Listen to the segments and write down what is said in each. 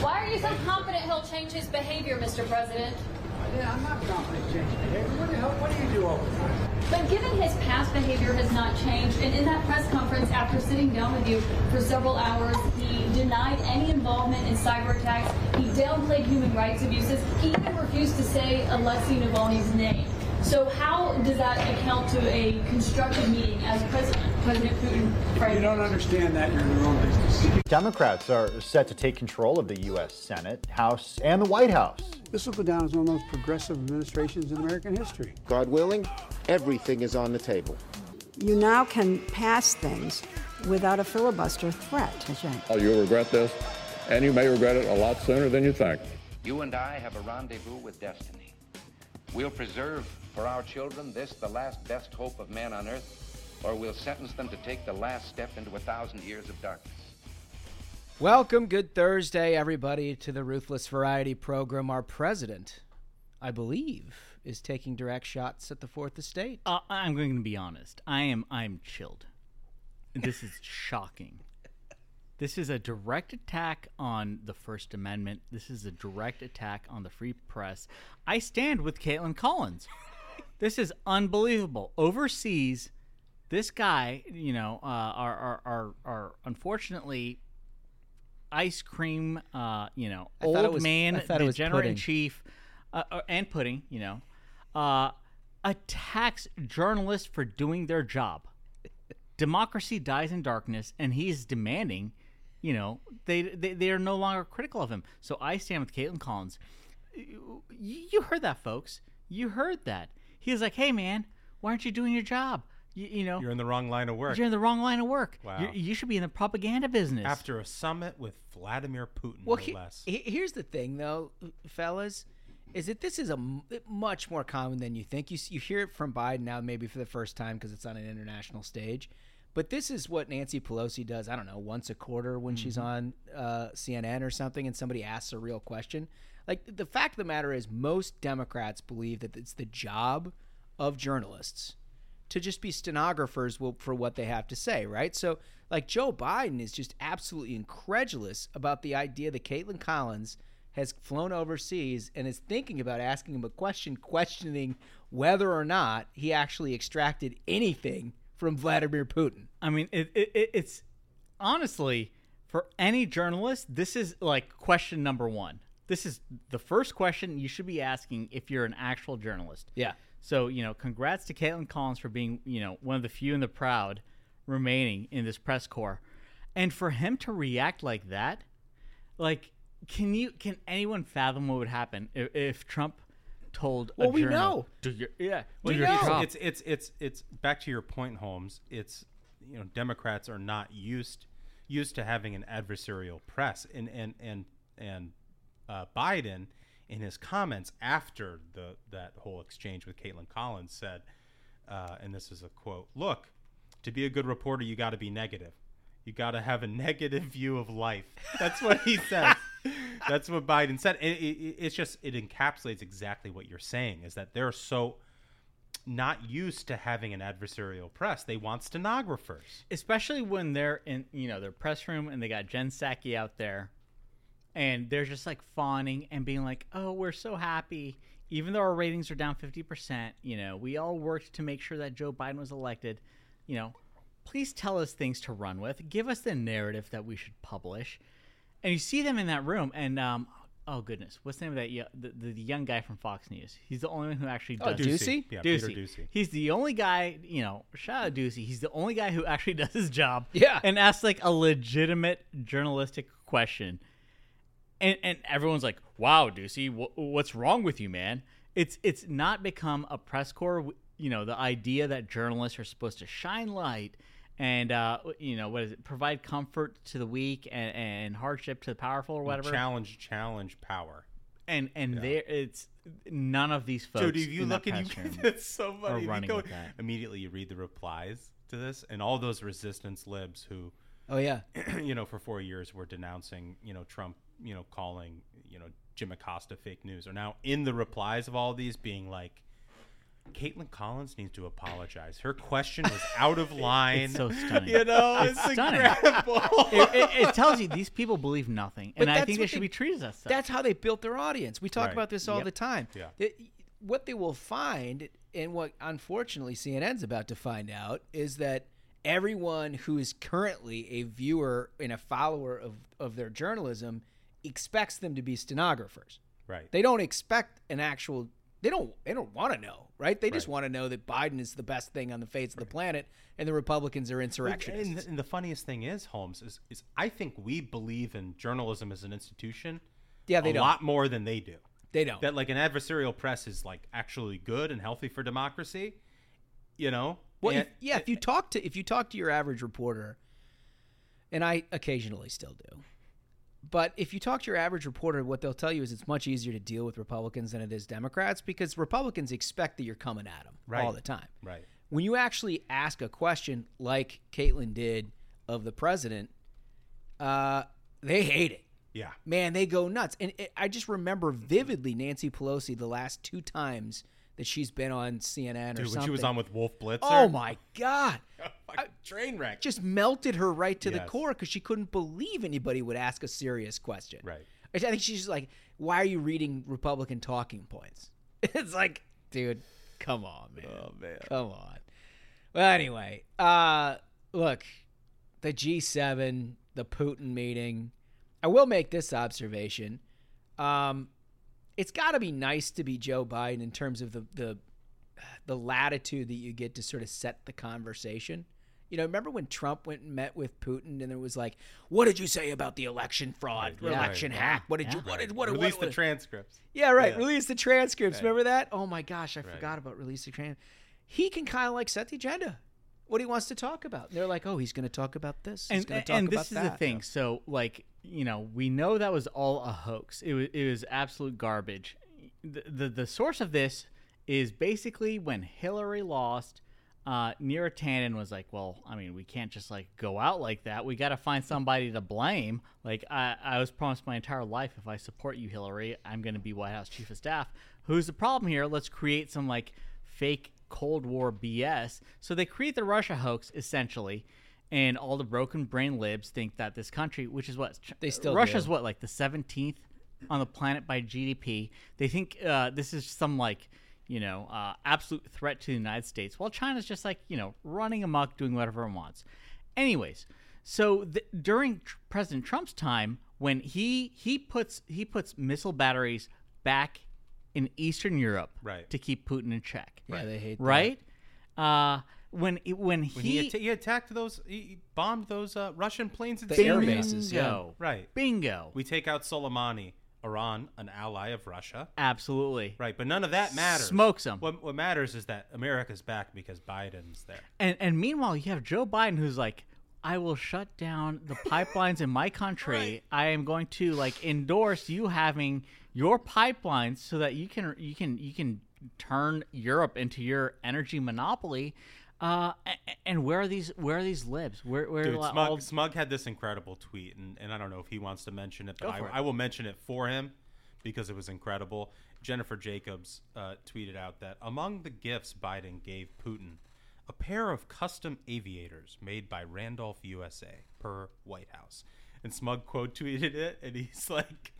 Why are you so confident he'll change his behavior, Mr. President? Yeah, I'm not confident changing behavior. What the hell? What do you do all the time? But given his past behavior has not changed, and in that press conference after sitting down with you for several hours, he denied any involvement in cyber attacks. He downplayed human rights abuses. He even refused to say Alexei Navalny's name. So how does that account to a constructive meeting as President? If you don't understand that, you're in the wrong business. Democrats are set to take control of the U.S. Senate, House, and the White House. This will go down as one of the most progressive administrations in American history. God willing, everything is on the table. You now can pass things without a filibuster threat. That's right. Oh, you'll regret this, and you may regret it a lot sooner than you think. You and I have a rendezvous with destiny. We'll preserve for our children this, the last best hope of man on earth, or we'll sentence them to take the last step into a thousand years of darkness. Welcome, good Thursday, everybody, to the Ruthless Variety program. Our president, I believe, is taking direct shots at the Fourth Estate. Uh, I'm going to be honest. I am. I'm chilled. This is shocking. This is a direct attack on the First Amendment. This is a direct attack on the free press. I stand with Kaitlan Collins. this is unbelievable. Overseas, this guy, you know, uh, our, our, our, our unfortunately ice cream, uh, you know, I old was- man, degenerate in chief, uh, uh, and pudding, you know, uh, attacks journalists for doing their job. Democracy dies in darkness, and he's demanding, you know, they, they they are no longer critical of him. So I stand with Kaitlan Collins. You, you heard that, folks. You heard that. He was like, "Hey, man, why aren't you doing your job? You, you know, You're in the wrong line of work. you're in the wrong line of work. Wow. You're, you should be in the propaganda business." After a summit with Vladimir Putin, Well, no he- less. he- here's the thing, though, fellas, is that this is a m- much more common than you think. You you hear it from Biden now, maybe for the first time because it's on an international stage. But this is what Nancy Pelosi does. I don't know, once a quarter when she's on uh, CNN or something, and somebody asks a real question. Like the fact of the matter is, most Democrats believe that it's the job of journalists to just be stenographers for what they have to say, right? So, like Joe Biden is just absolutely incredulous about the idea that Kaitlan Collins has flown overseas and is thinking about asking him a question, questioning whether or not he actually extracted anything from Vladimir Putin. I mean, it, it, it, it's honestly for any journalist, this is like question number one. This is the first question you should be asking if you're an actual journalist. Yeah. So you know, congrats to Kaitlan Collins for being you know one of the few and the proud remaining in this press corps, and for him to react like that, like, can you can anyone fathom what would happen if, if Trump told? Well, a we journal, know. Do your yeah. Well, do you're- your it's, job." it's it's it's it's back to your point, Holmes. It's you know Democrats are not used used to having an adversarial press, and and and and uh, Biden in his comments after the that whole exchange with Kaitlan Collins said, uh, and this is a quote: "Look, to be a good reporter, you got to be negative. You got to have a negative view of life." That's what he says. That's what Biden said. It, it, it's just it encapsulates exactly what you're saying. Is that they're so not used to having an adversarial press. They want stenographers. especially when they're in you know their press room and they got Jen Psaki out there, and they're just like fawning and being like, "Oh, we're so happy." Even though our ratings are down fifty percent, you know, we all worked to make sure that Joe Biden was elected. You know, please tell us things to run with. Give us the narrative that we should publish. And you see them in that room, and um, oh goodness, what's the name of that? yo- The, the, the young guy from Fox News. He's the only one who actually does. Oh, does. Doocy? Yeah. Peter Doocy. He's the only guy, you know, shout out Doocy. He's the only guy who actually does his job. Yeah. And asks like a legitimate journalistic question. And and everyone's like, "Wow, Doocy, wh- what's wrong with you, man?" It's it's not become a press corps, you know, the idea that journalists are supposed to shine light and uh, you know, what is it? Provide comfort to the weak and, and hardship to the powerful or whatever. Challenge, challenge power. And and there it's none of these folks Dude, if you look and you, it's so funny. If you go, immediately, you read the replies to this, and all those resistance libs who, Oh yeah. you know, for four years we're denouncing, you know, Trump, you know, calling, you know, Jim Acosta fake news, are now in the replies of all these being like, Kaitlan Collins needs to apologize. Her question was out of line. It's so stunning. You know, it's, it's stunning. incredible. it, it, it tells you these people believe nothing, But and I think they should they- be treated as such. That's how they built their audience. We talk Right. about this all Yep. the time. Yeah. It- what they will find, and what unfortunately CNN's about to find out, is that everyone who is currently a viewer and a follower of, of their journalism expects them to be stenographers. Right. They don't expect an actual. They don't. They don't want to know, right? They just want to know that Biden is the best thing on the face of the planet, and the Republicans are insurrectionists. And, and the funniest thing is, Holmes, is, is I think we believe in journalism as an institution. Yeah, they a don't. lot more than they do. They don't. That like an adversarial press is like actually good and healthy for democracy. You know. Well, And- if, yeah, if you talk to if you talk to your average reporter, and I occasionally still do, but if you talk to your average reporter, what they'll tell you is it's much easier to deal with Republicans than it is Democrats because Republicans expect that you're coming at them all the time. Right. When you actually ask a question like Kaitlan did of the president, uh, they hate it. Yeah. Man, they go nuts. And it, I just remember vividly Nancy Pelosi the last two times that she's been on CNN or Dude, something. when she was on with Wolf Blitzer. Oh my god! Fucking train wreck. Just melted her right to the core because she couldn't believe anybody would ask a serious question. Right. I think she's just like, "Why are you reading Republican talking points?" It's like, dude, come on, man. Oh man, come on. Well, anyway, uh, look, the G7, the Putin meeting. I will make this observation. Um, it's got to be nice to be Joe Biden in terms of the the the latitude that you get to sort of set the conversation. You know, remember when Trump went and met with Putin, and it was like, "What did you say about the election fraud, Yeah, election right. hack? What did Yeah. you what did what Release what, the transcripts. yeah, right. Yeah. Release the transcripts. Right. Remember that? Oh my gosh, I Right. forgot about release the transcripts. He can kind of like set the agenda. What he wants to talk about. And they're like, oh, he's going to talk about this. He's and, going to talk and about this is that. the thing. So, like, you know, we know that was all a hoax. It was, it was absolute garbage. The, the the source of this is basically when Hillary lost. Uh, Neera Tanden was like, "Well, I mean, we can't just like go out like that. We got to find somebody to blame. Like, I, I was promised my entire life, if I support you, Hillary, I'm going to be White House Chief of Staff. Who's the problem here? Let's create some like fake Cold War BS. So they create the Russia hoax essentially, and all the broken brain libs think that this country, which is what They still Russia's do. what like the 17th on the planet by GDP. They think uh, this is some like you know uh, absolute threat to the United States, while China's just like you know running amok, doing whatever it wants. Anyways, so th- during tr- President Trump's time, when he he puts he puts missile batteries back in Eastern Europe Right. to keep Putin in check. Yeah, they hate that. right. Uh, when when he, When he, atta- he attacked those, he he bombed those uh, Russian planes in The air bases, yeah. Bingo. Right. Bingo. We take out Soleimani, Iran, an ally of Russia. Absolutely. Right, but none of that matters. Smokes 'em. What, what matters is that America's back because Biden's there. And and meanwhile, you have Joe Biden who's like, I will shut down the pipelines in my country. I am going to like endorse you having your pipelines so that you can you can you can turn Europe into your energy monopoly. Uh, and where are these where are these libs? Where where Dude, Smug, Smug had this incredible tweet, and, and I don't know if he wants to mention it, but I, it. I will mention it for him because it was incredible. Jennifer Jacobs uh, tweeted out that among the gifts Biden gave Putin, a pair of custom aviators made by Randolph USA per White House. And Smug quote tweeted it, and he's like,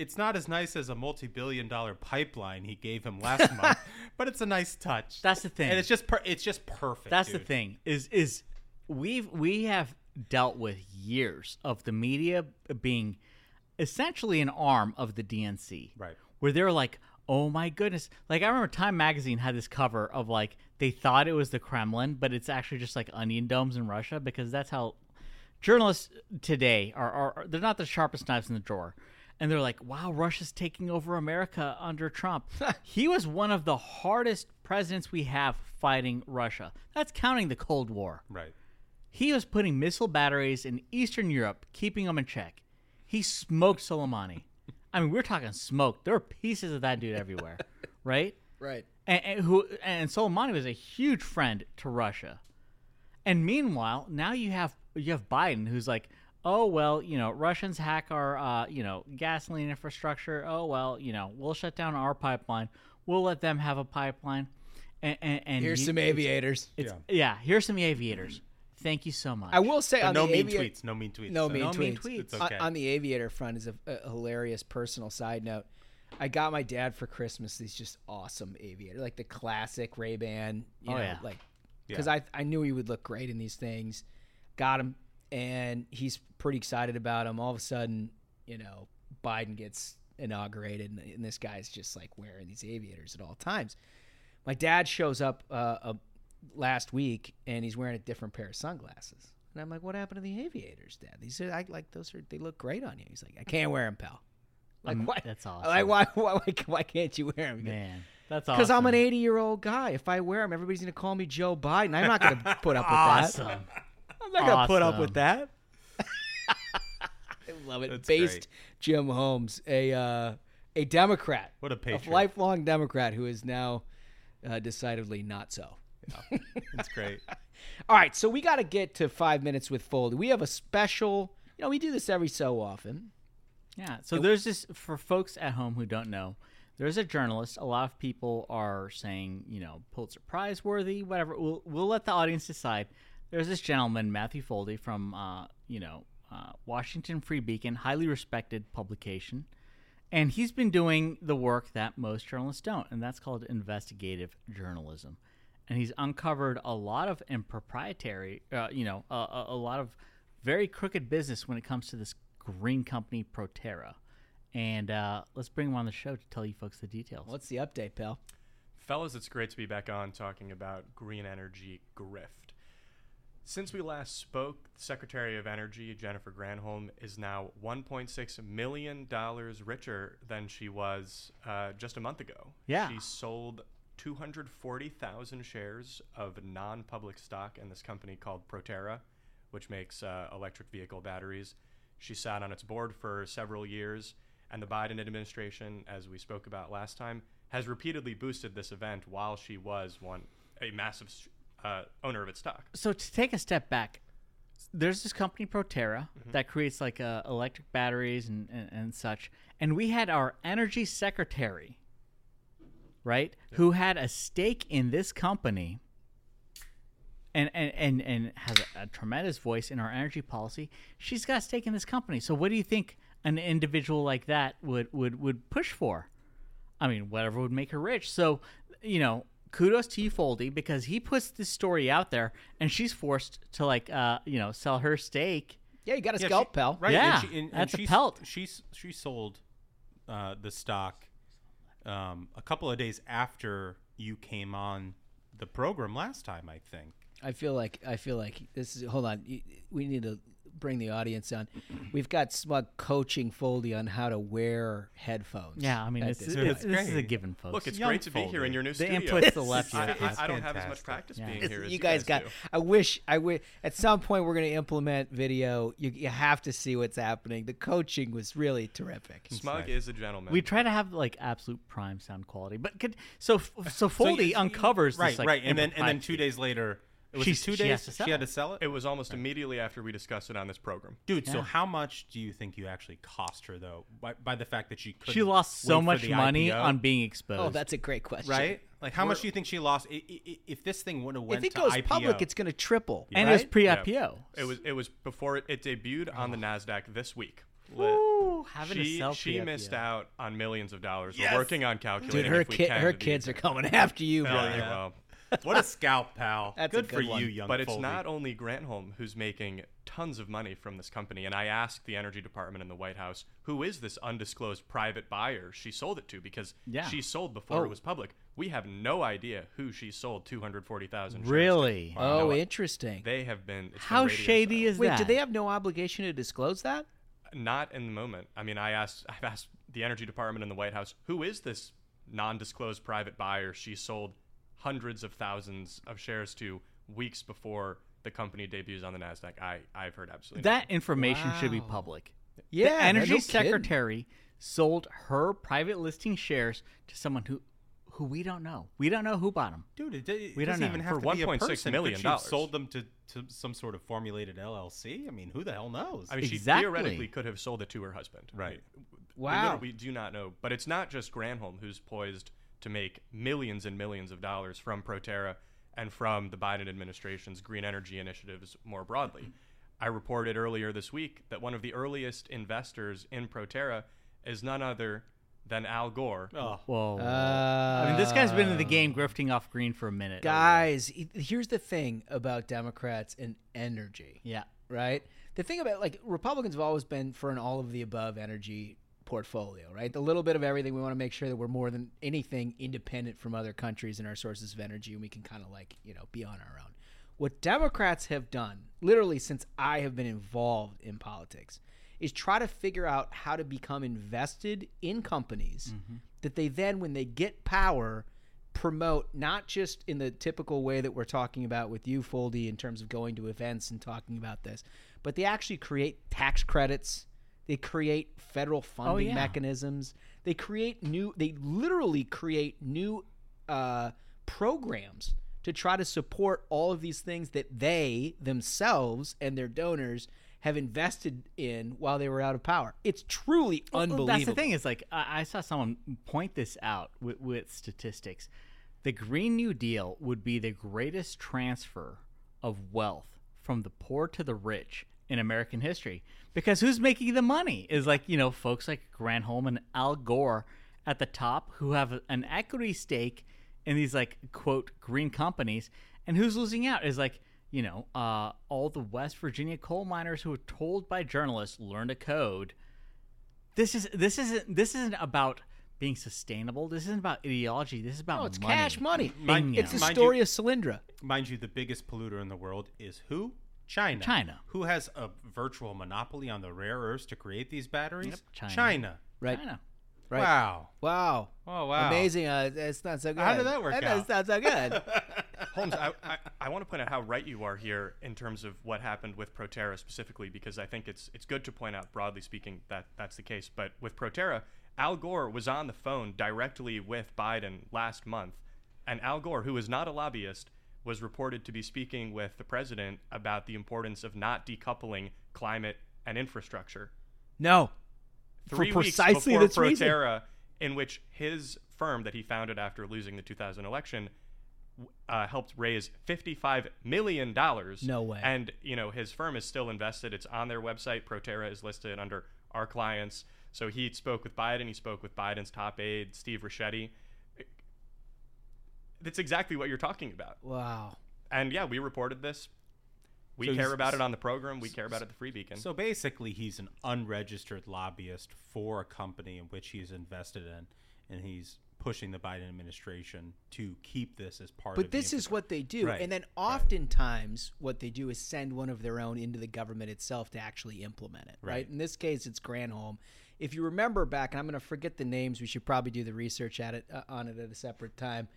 it's not as nice as a multi-billion dollar pipeline he gave him last month, but it's a nice touch. That's the thing. and it's just per- it's just perfect. That's the thing is is we've we have dealt with years of the media being essentially an arm of the DNC. Right. Where they're like, "Oh my goodness." Like I remember Time magazine had this cover of like they thought it was the Kremlin, but it's actually just like onion domes in Russia because that's how journalists today are are- they're not the sharpest knives in the drawer. And they're like, wow, Russia's taking over America under Trump. he was one of the hardest presidents we have fighting Russia. That's counting the Cold War. Right. He was putting missile batteries in Eastern Europe, keeping them in check. He smoked Soleimani. I mean, we're talking smoke. There were pieces of that dude everywhere, right? Right. and, and who and Soleimani was a huge friend to Russia. And meanwhile, now you have you have Biden who's like, oh well, you know, Russians hack our uh, you know gasoline infrastructure. Oh well, you know, we'll shut down our pipeline. We'll let them have a pipeline. And, and, and Here's you- some aviators. It's, yeah. here's some aviators. Thank you so much. I will say on no the mean aviator- tweets, no mean tweets, No so- mean No tweets. mean tweets. It's On- On, the aviator front is a, a hilarious personal side note. I got my dad for Christmas these just awesome aviator, like the classic Ray Ban. You Oh, know, yeah. like because Yeah. I I knew he would look great in these things. Got him, and he's pretty excited about him. All of a sudden, you know, Biden gets inaugurated, and, and this guy's just like wearing these aviators at all times. My dad shows up uh, uh, last week, and he's wearing a different pair of sunglasses. And I'm like, "What happened to the aviators, Dad?" These are I like those are they look great on you. He's like, "I can't wear them, pal." Like Um, why? that's Like awesome. why? Why? Why, why can't you wear them? Man, that's awesome. Because I'm an 80 year old guy. If I wear them, everybody's gonna call me Joe Biden. I'm not gonna put up with that. Awesome. that. I'm not gonna put up with that. I love it. That's Based great. Jim Holmes, a uh, a Democrat, What a patriot. A lifelong Democrat who is now uh, decidedly not so. That's great. All right, so we got to get to five minutes with Foldi. We have a special. You know, we do this every so often. Yeah. So there's this for folks at home who don't know. There's a journalist. A lot of people are saying, you know, Pulitzer Prize worthy, whatever. We'll we'll let the audience decide. There's this gentleman, Matthew Foldi, from uh, you know uh, Washington Free Beacon, highly respected publication, and he's been doing the work that most journalists don't, and that's called investigative journalism. And he's uncovered a lot of improprietary, uh, you know, a, a, a lot of very crooked business when it comes to this green company Proterra. And uh, let's bring him on the show to tell you folks the details. What's the update, pal? Fellas, it's great to be back on talking about green energy grift. Since we last spoke, Secretary of Energy Jennifer Granholm is now $1.6 million richer than she was uh, just a month ago. Yeah. She sold 240,000 shares of non public stock in this company called Proterra, which makes uh, electric vehicle batteries. She sat on its board for several years, and the Biden administration, as we spoke about last time, has repeatedly boosted this event while she was one a massive uh, owner of its stock. So to take a step back, there's this company Proterra that creates like uh, electric batteries and, and, and such, and we had our energy secretary, right, who had a stake in this company. And, and, and, and has a, a tremendous voice in our energy policy. She's got a stake in this company. So what do you think an individual like that would, would, would push for? I mean, whatever would make her rich. So, you know, kudos to you, Foldi, because he puts this story out there, and she's forced to like, uh, you know, sell her stake. Yeah, you got a Yeah, scalp, she- pal. Right. Yeah, and she, and, that's a and she's- pelt. She's she sold uh, the stock um, a couple of days after you came on the program last time. I think. I feel like I feel like this is. Hold on, we need to bring the audience on. We've got Smug coaching Foldi on how to wear headphones. Yeah, I mean, it's, this it's, point. this is a given, folks. Look, it's Young great to be here in your new The studio. input's the left, I, I- I don't have as much practice Yeah. being here as you guys got. do. I wish. I wish. At some point, we're going to implement video. You, you have to see what's happening. The coaching was really terrific. Smug is a gentleman. we try to have like absolute prime sound quality, but could, so so So you- uncovers right, this, like, right, and then and then two days later, it was She's- two she days has to sell she had to sell it. It was almost immediately after we discussed it on this program. Dude, so Yeah. how much do you think you actually cost her though, by, by the fact that she couldn't She lost so wait for much the money IPO? on being exposed. Oh, that's a great question. right? Like how much We're- do you think she lost i- i- i- if this thing would have went If it to goes IPO? public, it's going to triple. and it was right? pre-IPO. It was it was before it, it debuted on the oh. Nasdaq this week. Ooh, having to she sell she pre-IPO. missed out on millions of dollars. Yes. We're working on Dude, calculating her if we kid, can her to the- kids are coming after you, Oh, yeah, well, what a scalp, pal. That's a good, for one. you, young. but it's not only Granholm who's making tons of money from this company. And I asked the Energy Department in the White House, who is this undisclosed private buyer she sold it to? Because Yeah. she sold before Oh. it was public. We have no idea who she sold 240,000 shares to. Really? Oh, No, interesting. They have been. it's been How shady silent. is Wait, that? Wait, do they have no obligation to disclose that? Not in the moment. I mean, I asked, I've asked the Energy Department in the White House, who is this non-disclosed private buyer she sold hundreds of thousands of shares to weeks before the company debuts on the Nasdaq? I I've heard absolutely that information should be public. Yeah, the no energy kidding. secretary sold her private listing shares to someone who who we don't know. We don't know who bought them. Dude, it, it We don't doesn't know. even have For to be a person. million she dollars. sold them to, to some sort of formulated LLC? I mean, who the hell knows? I mean, she theoretically could have sold it to her husband. Right. We Wow. literally do not know. But it's not just Granholm who's poised to make millions and millions of dollars from Proterra and from the Biden administration's green energy initiatives more broadly. I reported earlier this week that one of the earliest investors in Proterra is none other than Al Gore. Oh. Whoa. I mean, uh, this guy's been in the game grifting off green for a minute. Guys, here's the thing about Democrats and energy. Yeah. Right? The thing about like Republicans have always been for an all of the above energy portfolio, right? A little bit of everything we want to make sure that we're more than anything independent from other countries and our sources of energy and we can kind of like, you know, be on our own. What Democrats have done, literally since I have been involved in politics, is try to figure out how to become invested in companies mm-hmm. that they then, when they get power, promote not just in the typical way that we're talking about with you, Foldi, in terms of going to events and talking about this, but they actually create tax credits. They create federal funding yeah. mechanisms. They create new. They literally create new uh, programs to try to support all of these things that they themselves and their donors have invested in while they were out of power. It's truly Well, unbelievable. That's the thing is like I, I saw someone point this out with, with statistics. The Green New Deal would be the greatest transfer of wealth from the poor to the rich in American history because who's making the money is like you know folks like Granholm and Al Gore at the top who have an equity stake in these like quote green companies and who's losing out is like you know uh, all the West Virginia coal miners who were told by journalists learn to code this is this isn't this isn't about being sustainable. This isn't about ideology. This is about No, it's money. cash money. Bingo. It's the story you- of Solyndra. Mind you, the biggest polluter in the world is who? China. China. Who has a virtual monopoly on the rare earths to create these batteries? Yep, China. China. Right. China. Right. Wow. Wow. Oh, wow. Amazing. Uh, it's not so good. How did that work That's out? not so good. Holmes, I, I, I want to point out how right you are here in terms of what happened with Proterra specifically, because I think it's it's good to point out, broadly speaking, that that's the case. But with Proterra, Al Gore was on the phone directly with Biden last month, and Al Gore, who is not a lobbyist, was reported to be speaking with the president about the importance of not decoupling climate and infrastructure. no. Three For weeks precisely before this reason. Proterra, in which his firm that he founded after losing the 2000 election uh, helped raise 55 million dollars. No way. And you know his firm is still invested. It's on their website. Proterra is listed under our clients. So he spoke with Biden. He spoke with Biden's top aide, Steve Richetti. That's exactly what you're talking about. Wow. And yeah, we reported this. We So care about it on the program. We care about it at the Free Beacon. So basically, he's an unregistered lobbyist for a company in which he's invested in, and he's pushing the Biden administration to keep this as part of But the this is what they do. Right, And then right. oftentimes what they do is send one of their own into the government itself to actually implement it. Right. Right. In this case, it's Granholm. If you remember back, and I'm going to forget the names, we should probably do the research at it uh, on it at a separate time.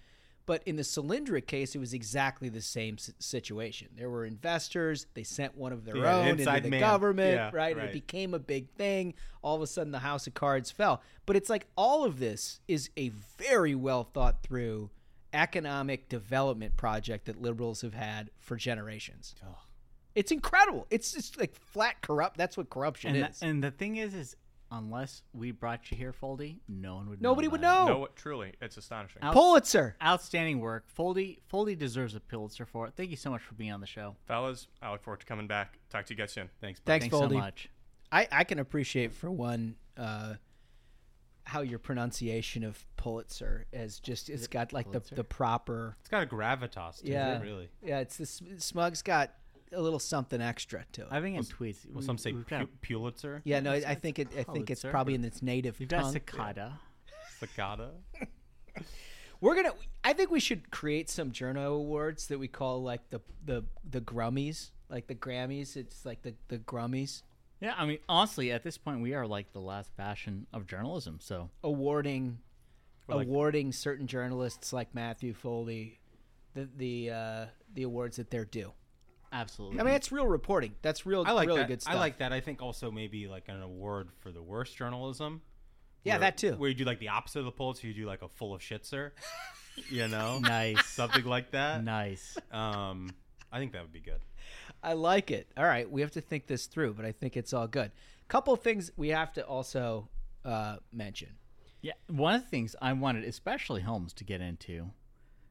But in the Solyndra case, it was exactly the same situation. There were investors. They sent one of their Yeah, own into the man. government, Yeah, right? And right. It became a big thing. All of a sudden, the house of cards fell. But it's like all of this is a very well thought through economic development project that liberals have had for generations. It's incredible. It's just like flat corrupt. That's what corruption And, is. the, and the thing is, is unless we brought you here, Foldi, no one would. Know. Nobody know would know. no, truly, it's astonishing. Out- Pulitzer. Outstanding work, Foldi. Foldi deserves a Pulitzer for it. Thank you so much for being on the show. Fellas, I look forward to coming back. Talk to you guys soon. Thanks. bud. Thanks, Thanks so Foldi. much. I, I can appreciate for one uh, how your pronunciation of Pulitzer is just it's got like the, the proper It's got a gravitas to yeah it, really. yeah it's this smug's got a little something extra to it. I think in tweets. Well, some say we've got, Pu- Pulitzer. yeah, no, I, I think it. I think it's Pulitzer. probably in its native we've got tongue. cicada. Cicada. We're gonna. I think we should create some journo awards that we call like the the the Grummies, like the Grammys. It's like the the Grummies Yeah, I mean, honestly, at this point, we are like the last bastion of journalism. So awarding like- awarding certain journalists like Matthew Foldi the the uh, the awards that they're due. Absolutely. I mean, it's real reporting. That's real, I like really that. good stuff. I like that. I think also maybe like an award for the worst journalism. Yeah, where- that too. Where you do like the opposite of the Pulitzer, you do like a full of shit, sir. you know, nice, something like that. nice. Um, I think that would be good. I like it. All right, we have to think this through, but I think it's all good. Couple things we have to also uh, mention. Yeah, one of the things I wanted, especially Holmes, to get into.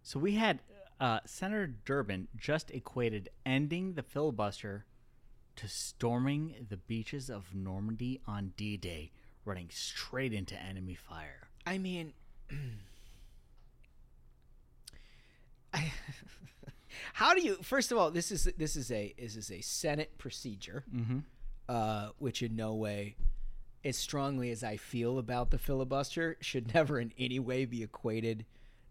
So we had uh, Senator Durbin just equated ending the filibuster to storming the beaches of Normandy on D-Day, running straight into enemy fire. I mean, I, how do you? First of all, this is this is a this is a Senate procedure, Mhm. uh, which in no way, as strongly as I feel about the filibuster, should never in any way be equated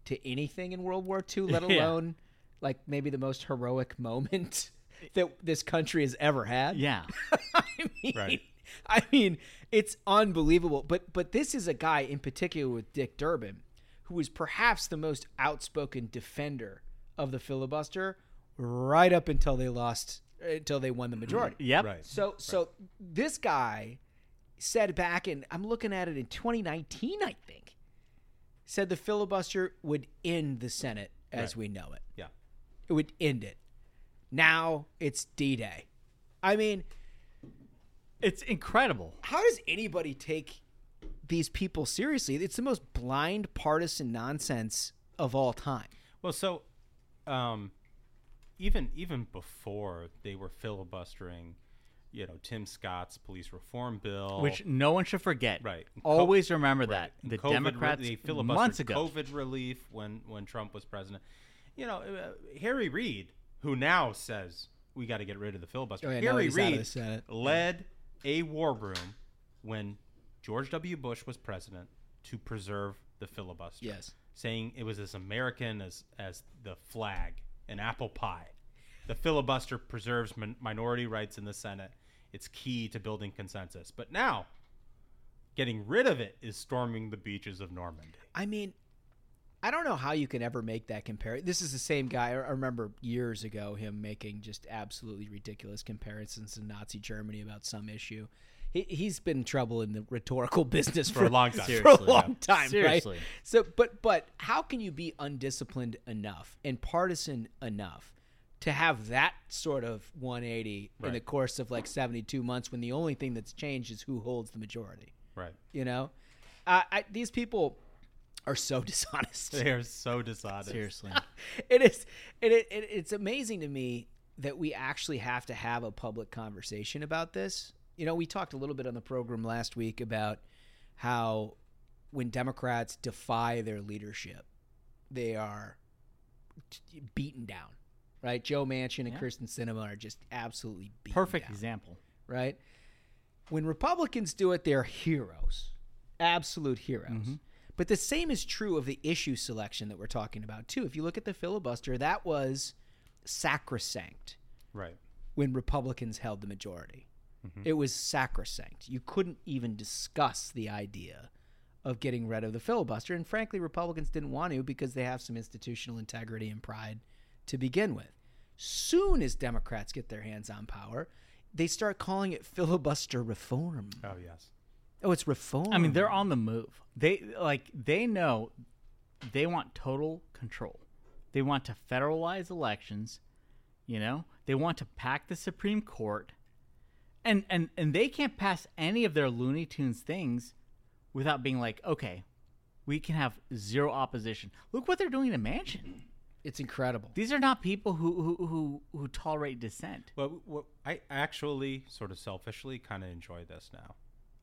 to anything in World War II, let Yeah. alone like maybe the most heroic moment that this country has ever had. Yeah. I mean, Right. I mean, it's unbelievable. But but this is a guy in particular with Dick Durbin, who is perhaps the most outspoken defender of the filibuster, right up until they lost, until they won the mm-hmm. majority. Yep. Right. So so this guy said back in I'm looking at it in 2019, I think, said the filibuster would end the Senate as Right. we know it. Yeah. It would end it. Now it's D-Day. I mean, It's incredible. how does anybody take these people seriously? It's the most blind partisan nonsense of all time. Well, so um, even even before they were filibustering, you know, Tim Scott's police reform bill, Which no one should forget. right, Always remember that. The COVID re- Democrats they months ago. COVID relief when when Trump was president. You know, uh, Harry Reid, who now says we got to get rid of the filibuster. Oh, yeah, Harry he's out of Reid the Senate. led a war room when George W. Bush was president to preserve the filibuster. Yes. saying it was as American as as the flag, an apple pie. The filibuster preserves min- minority rights in the Senate. It's key to building consensus. But now, getting rid of it is storming the beaches of Normandy. I mean, I don't know how you can ever make that comparison. This is the same guy. I remember years ago him making just absolutely ridiculous comparisons to Nazi Germany about some issue. He, he's been in trouble in the rhetorical business for, a long time. For a long yeah. time, Seriously. right? So, but but how can you be undisciplined enough and partisan enough to have that sort of 180 in the course of like 72 months when the only thing that's changed is who holds the majority? Right. You know, uh, I, these people are so dishonest. They are so dishonest. Seriously. it is it, it, it it's amazing to me that we actually have to have a public conversation about this you know we talked a little bit on the program last week about how when democrats defy their leadership they are t- beaten down right joe manchin and Yeah. kyrsten sinema are just absolutely Perfect down, example. right when republicans do it they're heroes absolute heroes Mm-hmm. but the same is true of the issue selection that we're talking about too if you look at the filibuster that was sacrosanct Right. when republicans held the majority it was sacrosanct you couldn't even discuss the idea of getting rid of the filibuster and frankly republicans didn't want to because they have some institutional integrity and pride to begin with soon as democrats get their hands on power they start calling it filibuster reform Oh yes. oh it's reform I mean, they're on the move. They like they know they want total control. They want to federalize elections, you know? They want to pack the Supreme Court. And and and they can't pass any of their Looney Tunes things without being like, "Okay, we can have zero opposition." Look what they're doing to Manchin. It's incredible These are not people who who who, who tolerate dissent. Well, well, I actually sort of selfishly kind of enjoy this now.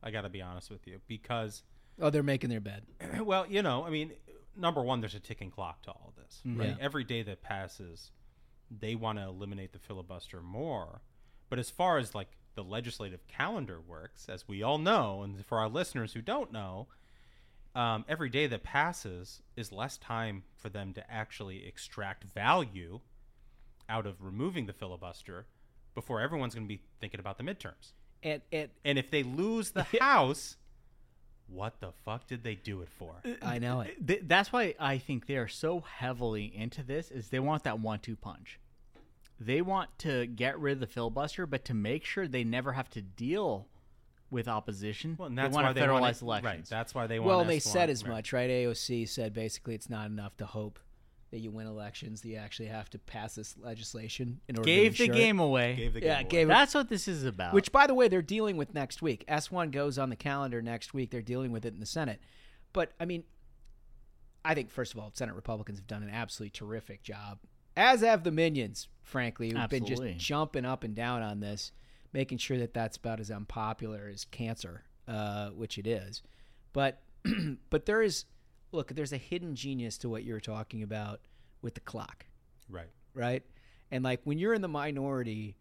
I got to be honest with you because oh they're making their bed well, you know, I mean, number one, there's a ticking clock to all this, mm-hmm. right? Yeah. Every day that passes, they want to eliminate the filibuster more. But as far as like the legislative calendar works, as we all know, and for our listeners who don't know, um, every day that passes is less time for them to actually extract value out of removing the filibuster before everyone's going to be thinking about the midterms. and and And if they lose the House, what the fuck did they do it for? i know it that's why I think they are so heavily into this is they want that one-two punch. They want to get rid of the filibuster, but to make sure they never have to deal with opposition, Well, and they that's want why to they federalize want it, elections. Right. That's why they want. well, they S1, said as right. much, right? AOC said basically it's not enough to hope that you win elections. That you actually have to pass this legislation in order Gave to the game it. away. Gave the Yeah, game away. gave That's what this is about. Which, by the way, they're dealing with next week. S1 goes on the calendar next week. They're dealing with it in the Senate. but I mean, I think first of all, Senate Republicans have done an absolutely terrific job, as have the minions. Frankly, who've been just jumping up and down on this, making sure that that's about as unpopular as cancer, uh, which it is. But but there is, look, there's a hidden genius to what you're talking about with the clock Right. right? And like when you're in the minority,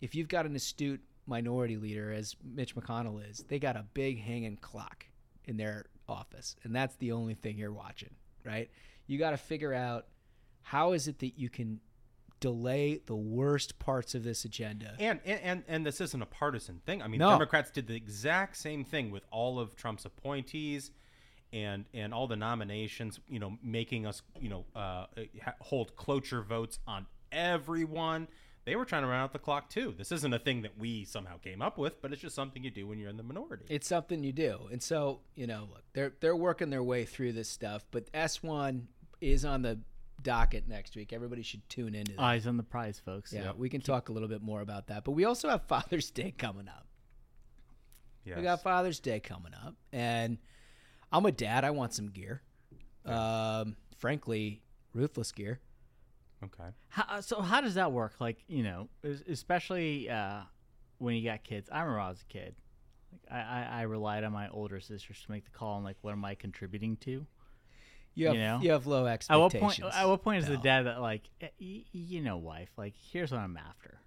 if you've got an astute minority leader, as Mitch McConnell is, they got a big hanging clock in their office, and that's the only thing you're watching, right? You got to figure out how is it that you can delay the worst parts of this agenda. And, and and this isn't a partisan thing. I mean, No. Democrats did the exact same thing with all of Trump's appointees, and and all the nominations. You know, making us you know uh, hold cloture votes on everyone. They were trying to run out the clock too. This isn't a thing that we somehow came up with, but it's just something you do when you're in the minority. It's something you do, and so you know, look, they're they're working their way through this stuff. But S one is on the docket next week. Everybody should tune into that. Eyes on the prize, folks. Yeah, we can talk a little bit more about that. But we also have Father's Day coming up. Yes. We got Father's Day coming up, and I'm a dad. I want some gear. Um, frankly, ruthless gear. Okay. How, so how does that work? Like you know, especially uh, when you got kids. I remember when I was a kid. Like, I, I I relied on my older sisters to make the call on like what am I contributing to. You have know? you have low At what point? expectations. At what point is the dad that like eh, you know, wife? Like here's what I'm after.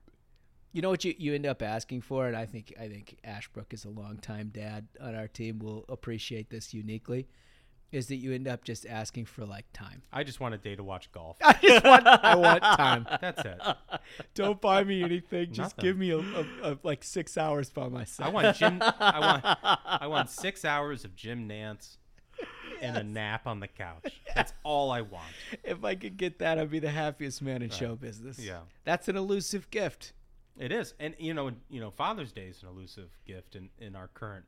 You know what you, you end up asking for, and I think I think Ashbrook is a longtime dad on our team will appreciate this uniquely, is that you end up just asking for like time. I just want a day to watch golf. I just want I want time. That's it. Don't buy me anything. Just Nothing. give me a, a, a, like six hours by myself. I want Jim. I want. I want six hours of Jim Nantz and a nap on the couch. That's all I want. if I could get that, I'd be the happiest man in show business. Yeah. that's an elusive gift. It is, and you know, you know, Father's Day is an elusive gift in in our current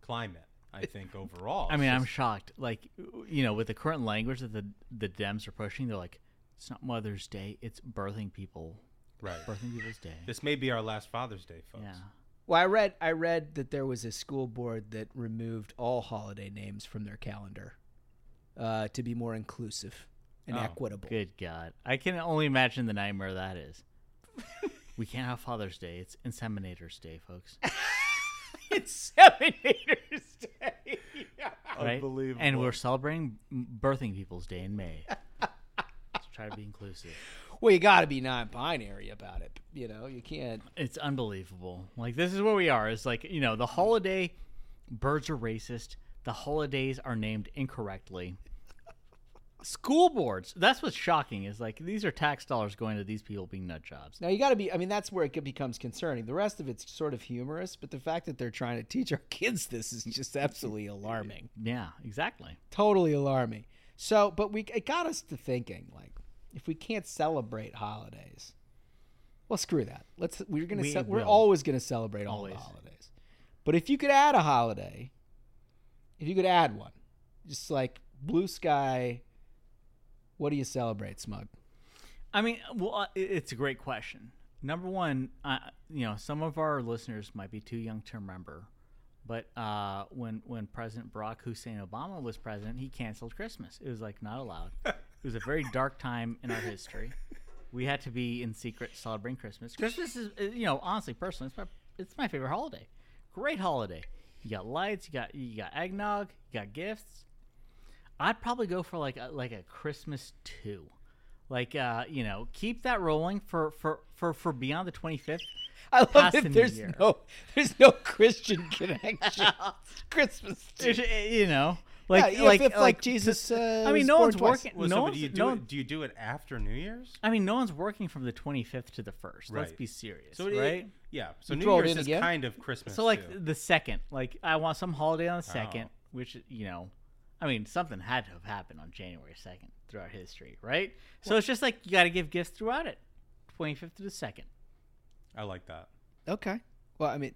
climate. I think overall. I It's mean, I'm shocked. Like you know, with the current language that the the Dems are pushing, they're like, it's not Mother's Day, it's birthing people. right. Birthing people's day. This may be our last Father's Day, folks. Yeah. Well, I read I read that there was a school board that removed all holiday names from their calendar uh, to be more inclusive and Oh, equitable. Good God, I can only imagine the nightmare that is. we can't have Father's Day. It's Inseminators Day, folks. Inseminators Day. right? Unbelievable. And we're celebrating birthing people's day in May. Let's try to be inclusive. Well, you got to be non-binary about it. You know, you can't. It's unbelievable. Like this is where we are. It's like you know the holiday. Birds are racist. The holidays are named incorrectly. School boards. That's what's shocking. Is like these are tax dollars going to these people being nut jobs. Now you got to be. I mean, that's where it becomes concerning. The rest of it's sort of humorous, but the fact that they're trying to teach our kids this is just absolutely alarming. Yeah, exactly. Totally alarming. So, but we it got us to thinking like, if we can't celebrate holidays, well, screw that. Let's we're gonna We ce- we're always gonna celebrate all the holidays. But if you could add a holiday, if you could add one, just like blue sky, what do you celebrate, Smug? I mean, well, uh, it's a great question. Number one, uh, you know, some of our listeners might be too young to remember, but uh, when when President Barack Hussein Obama was president, he canceled Christmas. It was like not allowed. it was a very dark time in our history. We had to be in secret celebrating Christmas. Christmas is, uh, you know, honestly, personally, it's my it's my favorite holiday. Great holiday. You got lights. You got you got eggnog. You got gifts. I'd probably go for like a, like a Christmas two, like uh, you know, keep that rolling for for for for beyond the twenty fifth. I love that there's year. no there's no Christian connection. Christmas. You know, like yeah, like if, if, like, like Jesus. Uh, I mean, no one's twice. working. Well, no so, one's, do you do no it? Do you do it after New Year's? I mean, no one's working from the twenty fifth to the first. Let's be serious, So it- right? yeah. So You New Year's is again? kind of Christmas. So like too. the second, like I want some holiday on the second, Oh. which you know, I mean something had to have happened on January second throughout history, right? So it's just like you got to give gifts throughout it, twenty fifth to the second. I like that. Okay. Well, I mean,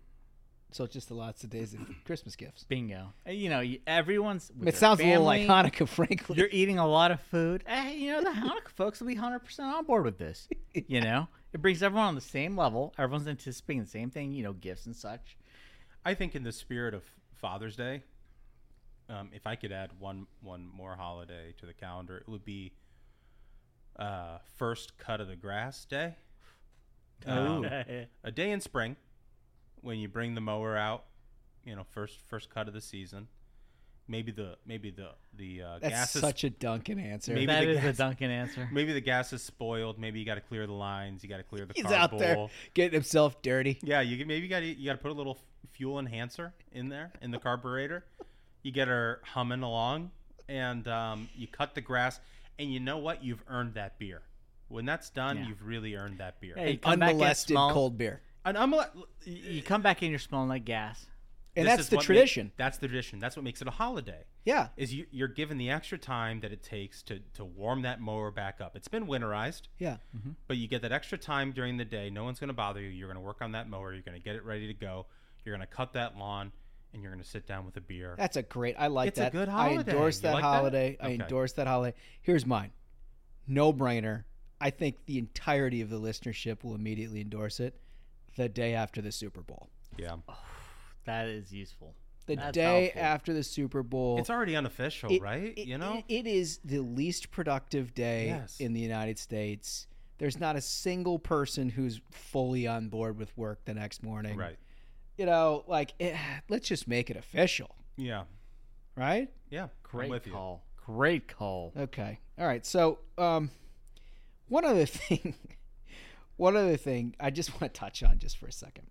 so it's just the lots of days of Christmas gifts. Bingo. Uh, You know, you- everyone's. with It their sounds a little family, like Hanukkah, frankly. You're eating a lot of food. Hey, you know, the Hanukkah folks will be 100% on board with this. You know, it brings everyone on the same level. Everyone's anticipating the same thing, you know, gifts and such. I think in the spirit of Father's Day, um, if I could add one one more holiday to the calendar, it would be uh, first cut of the grass day. Um, a day in spring when you bring the mower out. You know, first first cut of the season. Maybe the maybe the the uh, That's gas is such a Duncan answer. Maybe That the a gas- Duncan answer. Maybe the gas is spoiled. Maybe you got to clear the lines. You got to clear the He's carb out there getting himself dirty. Yeah, you can- maybe you got to you got to put a little fuel enhancer in there in the carburetor. You get her humming along, and um, you cut the grass. And you know what? You've earned that beer. When that's done, Yeah. you've really earned that beer. Yeah, you back Unmolested small- cold beer. And I'm a- You you come back in, you're smelling like gas. And this that's the what ma- tradition. that's the tradition. That's what makes it a holiday. Yeah. Is you, you're given the extra time that it takes to to warm that mower back up. It's been winterized. Yeah. Mm-hmm. But you get that extra time during the day. No one's going to bother you. You're going to work on that mower. You're going to get it ready to go. You're going to cut that lawn, and you're going to sit down with a beer. That's a great. I like It's a that. good holiday. I endorse that like that? holiday. I endorse that holiday. Here's mine. No brainer. I think the entirety of the listenership will immediately endorse it. The day after the Super Bowl. yeah. That is useful. The That's day helpful. after the Super Bowl. It's already unofficial, It- right? it- you know? it- it is the least productive day Yes. in the United States. There's not a single person who's fully on board with work the next morning. right. You know, like eh, let's just make it official, Yeah. right? Yeah. Great with you. call. Great call. Okay. All right. So, um, one other thing, one other thing I just want to touch on just for a second.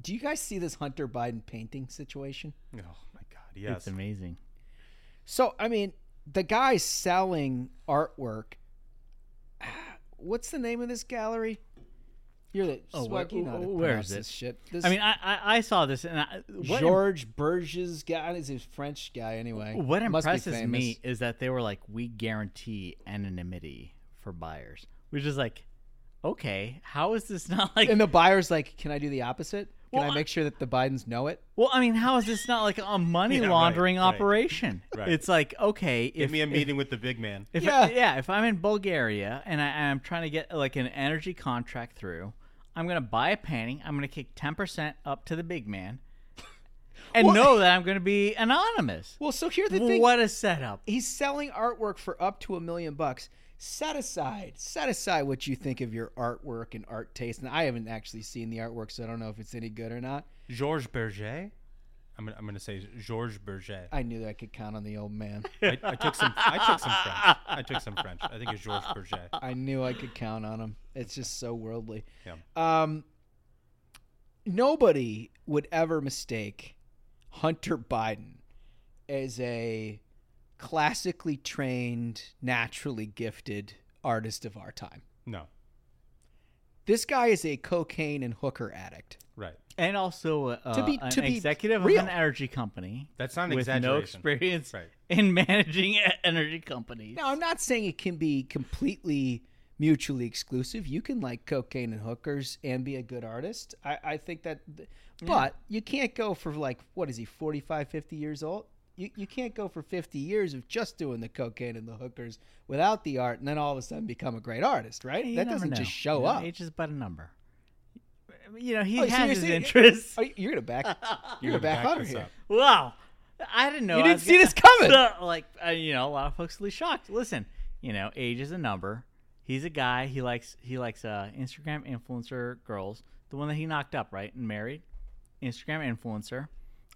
Do you guys see this Hunter Biden painting situation? Oh my God. Yes. It's amazing. So, I mean, the guy's selling artwork. What's the name of this gallery? You're the Oh, Swag, where- you know how to where pronounce it? this shit. This I mean, I, I I saw this and I, what im- George Burges guy is a French guy anyway. What Must be impresses me is that they were like, we guarantee anonymity for buyers, which is like, okay, how is this not like? And the buyer's like, "Can I do the opposite? Can Well, I I- make sure that the Bidens know it?" well, I mean, how is this not like a money Yeah, laundering right. operation? Right. It's like, okay, Give if me a if- meeting with the big man. If Yeah. I, yeah, if I'm in Bulgaria and I, I'm trying to get like an energy contract through, I'm gonna buy a painting. I'm gonna kick ten percent up to the big man, and Well- know that I'm gonna be anonymous. Well, so here's the thing. What a setup! He's selling artwork for up to a million bucks. Set aside, set aside what you think of your artwork and art taste. And I haven't actually seen the artwork, so I don't know if it's any good or not. Georges Berger. I'm gonna, I'm gonna say Georges Berger. I knew that I could count on the old man. I, I took some. I took some French. I took some French. I think it's Georges Berger. I knew I could count on him. It's just so worldly. Yeah. Um, nobody would ever mistake Hunter Biden as a classically trained, naturally gifted artist of our time. No. This guy is a cocaine and hooker addict. Right. And also uh, To be- an to be executive real. of an energy company. That's not an with no experience Right. in managing energy companies. Now, I'm not saying it can be completely mutually exclusive. You can like cocaine and hookers and be a good artist. I, I think that, but you can't go for like, what is he, 45, 50 years old? You, you can't go for 50 years of just doing the cocaine and the hookers without the art and then all of a sudden become a great artist, right? You that doesn't know. just show You know, up. Age is but a number. You know, he Oh, has you're his interests. Oh, you're gonna back. You're gonna back, back Hunter this here. up. Wow. I didn't know. You didn't see gonna- this coming. So, like, uh, you know, a lot of folks will be shocked. Listen, you know, age is a number. He's a guy. He likes he likes uh, Instagram influencer girls. The one that he knocked up, right, and married. Instagram influencer.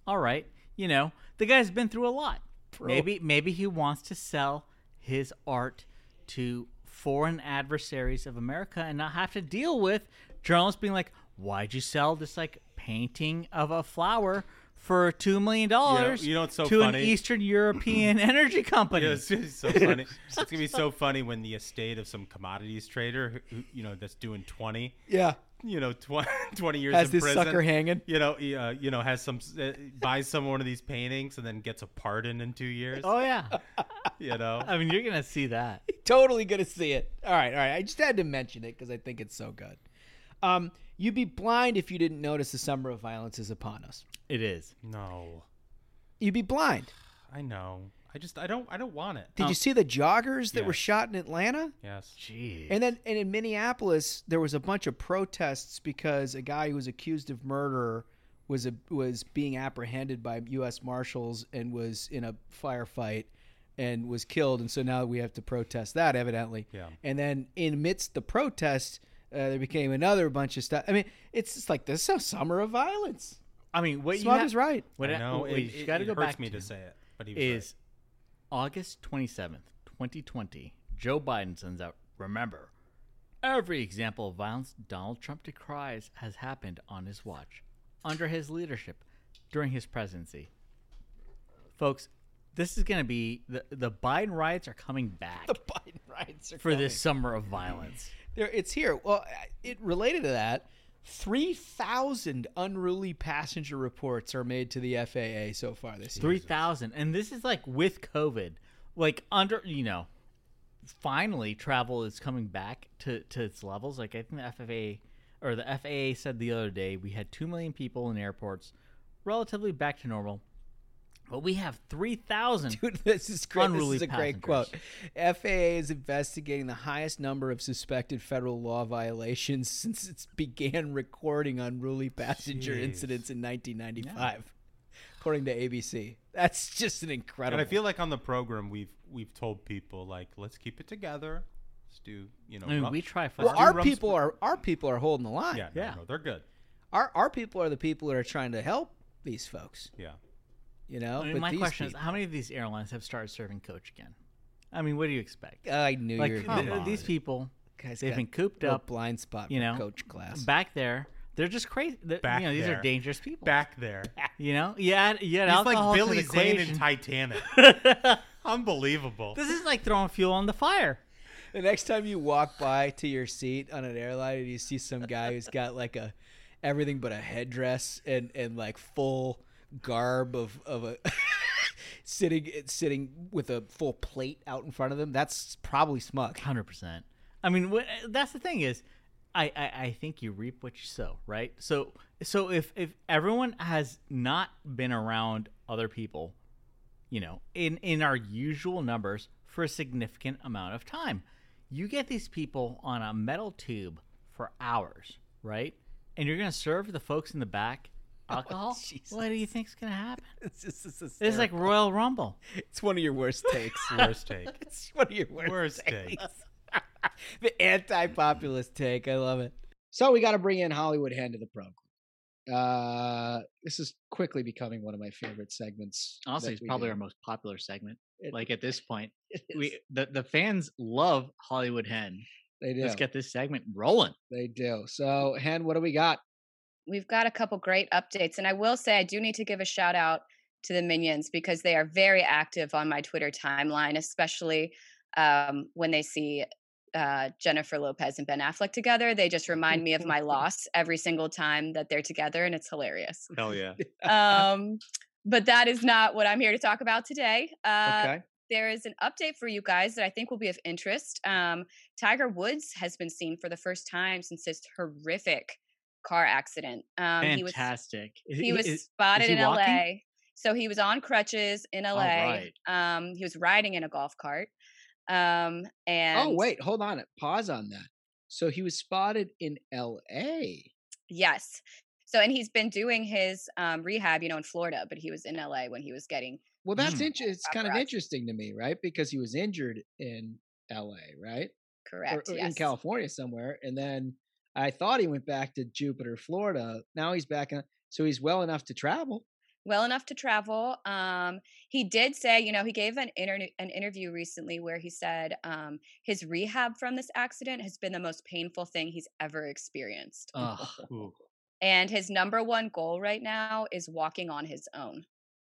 All right. You know, the guy's been through a lot. Maybe maybe he wants to sell his art to foreign adversaries of America and not have to deal with journalists being like, "Why'd you sell this like painting of a flower for two million dollars you know what's so to funny? an Eastern European energy company?" Yeah, it's, it's so funny. it's gonna be so funny when the estate of some commodities trader, who, who, you know, that's doing twenty, Yeah. You know, 20, 20 years Has in this prison, sucker hanging. You know, he, uh, you know, has some uh, buys some one of these paintings and then gets a pardon in two years. oh yeah. You know, I mean, you're gonna see that. totally gonna see it. All right, all right. I just had to mention it because I think it's so good. Um, you'd be blind if you didn't notice the summer of violence is upon us. It is. no, You'd be blind. I know. I just, I don't, I don't want it. Did you see the joggers that were shot in Atlanta? Yes. Jeez. And then, and in Minneapolis, there was a bunch of protests because a guy who was accused of murder was a was being apprehended by U.S. Marshals and was in a firefight and was killed, and so now we have to protest that evidently. Yeah. And then in amidst the protest, uh, there became another bunch of stuff. I mean, it's just like this is a summer of violence. I mean, what Smug you is right. What I I- know, what it- you it- got to it go hurts back me to say it, but he was is August twenty seventh, twenty twenty. Joe Biden sends out. Remember, every example of violence Donald Trump decries has happened on his watch, under his leadership, during his presidency. Folks, this is going to be the the Biden riots are coming back. The Biden riots for this summer of violence. There, it's here. Well, it related to that. Three thousand unruly passenger reports are made to the FAA so far this year. Three thousand, and this is like with COVID, like under you know, finally travel is coming back to to its levels. Like I think the FAA or the FAA said the other day, we had two million people in airports, relatively back to normal, but we have three thousand. Dude, this is great. This is a great quote. FAA is investigating the highest number of suspected federal law violations since it began recording unruly passenger Jeez. incidents in 1995, according to ABC. That's just an incredible. And I feel like on the program we've we've told people like let's keep it together. Let's do you know. I mean, rum- we try for well, our people sp- are our people are holding the line. Yeah, no, no, they're good. Our our people are the people that are trying to help these folks. Yeah. You know. I mean, but my these question people- is, how many of these airlines have started serving coach again? I mean, what do you expect? I knew like you were th- gonna- these people. Guys they've been cooped up. blind spot you know, coach class. back there. They're just crazy. They're- Back you know, these there. are dangerous people. Back there. You know, yeah, yeah. you add He's like Billy the Zane in equation. Titanic. Unbelievable. This is like throwing fuel on the fire. The next time you walk by to your seat on an airline and you see some guy who's got like a everything but a headdress and and like full garb of of a sitting sitting with a full plate out in front of them, that's probably smug. Hundred percent. I mean, what, that's the thing is, I, I I think you reap what you sow, right? So so if if everyone has not been around other people, you know, in in our usual numbers for a significant amount of time, you get these people on a metal tube for hours, right? And you're gonna serve the folks in the back alcohol. what do you think's gonna happen? It's, just, it's, It's like. Royal Rumble. It's one of your worst takes. Worst take. it's one of your worst, Worst takes. the anti-populist take. I love it. So we got to bring in Hollywood Henn to the program. Uh, this is quickly becoming one of my favorite segments. Honestly, that it's probably do. our most popular segment. It- like at this point, we the, the fans love Hollywood Henn. They do. Let's get this segment rolling. They do. So, Henn, what do we got? We've got a couple great updates. And I will say, I do need to give a shout out to the Minions because they are very active on my Twitter timeline, especially um, when they see uh, Jennifer Lopez and Ben Affleck together. They just remind me of my loss every single time that they're together, and it's hilarious. Hell yeah. um, but that is not what I'm here to talk about today. Uh, Okay. There is an update for you guys that I think will be of interest. Um, Tiger Woods has been seen for the first time since his horrific car accident. Um, he was Fantastic. He was is- is spotted he in walking? LA. So he was on crutches in LA. right. Um, he was riding in a golf cart. Um, and oh, wait, hold on. Pause on that. So he was spotted in L.A. Yes. So and he's been doing his um, rehab, you know, in Florida, but he was in LA when he was getting. Well, that's Mm. inter- It's kind of interesting to me, right? Because he was injured in L.A., right? Correct. Or, or yes. in California somewhere, and then I thought he went back to Jupiter, Florida. Now he's back in. So he's well enough to travel. well enough to travel. Um, he did say, you know, he gave an inter- an interview recently where he said um, his rehab from this accident has been the most painful thing he's ever experienced. Ugh. And his number one goal right now is walking on his own.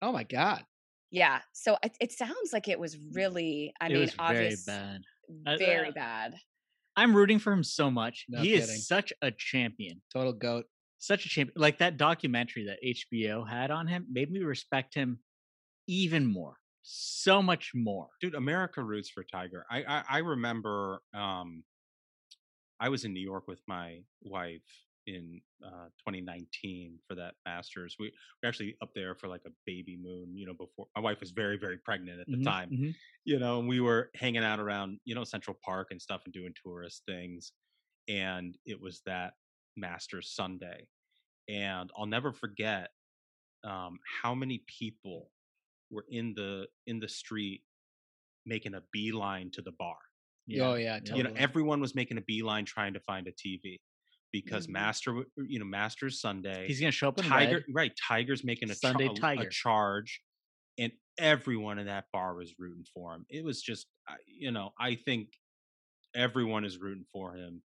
Oh my God. Yeah. So it, it sounds like it was really, I it mean, was very bad. Very uh, bad. I'm rooting for him so much. No he kidding. is such a champion. Total goat. Such a champion. Like that documentary that HBO had on him made me respect him even more. So much more. Dude, America roots for Tiger. I I, I remember um I was in New York with my wife in uh 2019 for that Masters. We were actually up there for like a baby moon, you know, before my wife was very, very pregnant at the Mhm, time. mhm. You know, and we were hanging out around, you know, Central Park and stuff and doing tourist things. And it was that Masters Sunday. and I'll never forget um, how many people were in the in the street making a beeline to the bar. Oh, yeah, you know, everyone was making a beeline trying to find a TV because Mhm. Master, you know, Master's Sunday. He's gonna show up Tiger, right? Tiger's making a, Sunday Tiger. a charge, and everyone in that bar was rooting for him. It was just, you know, I think everyone is rooting for him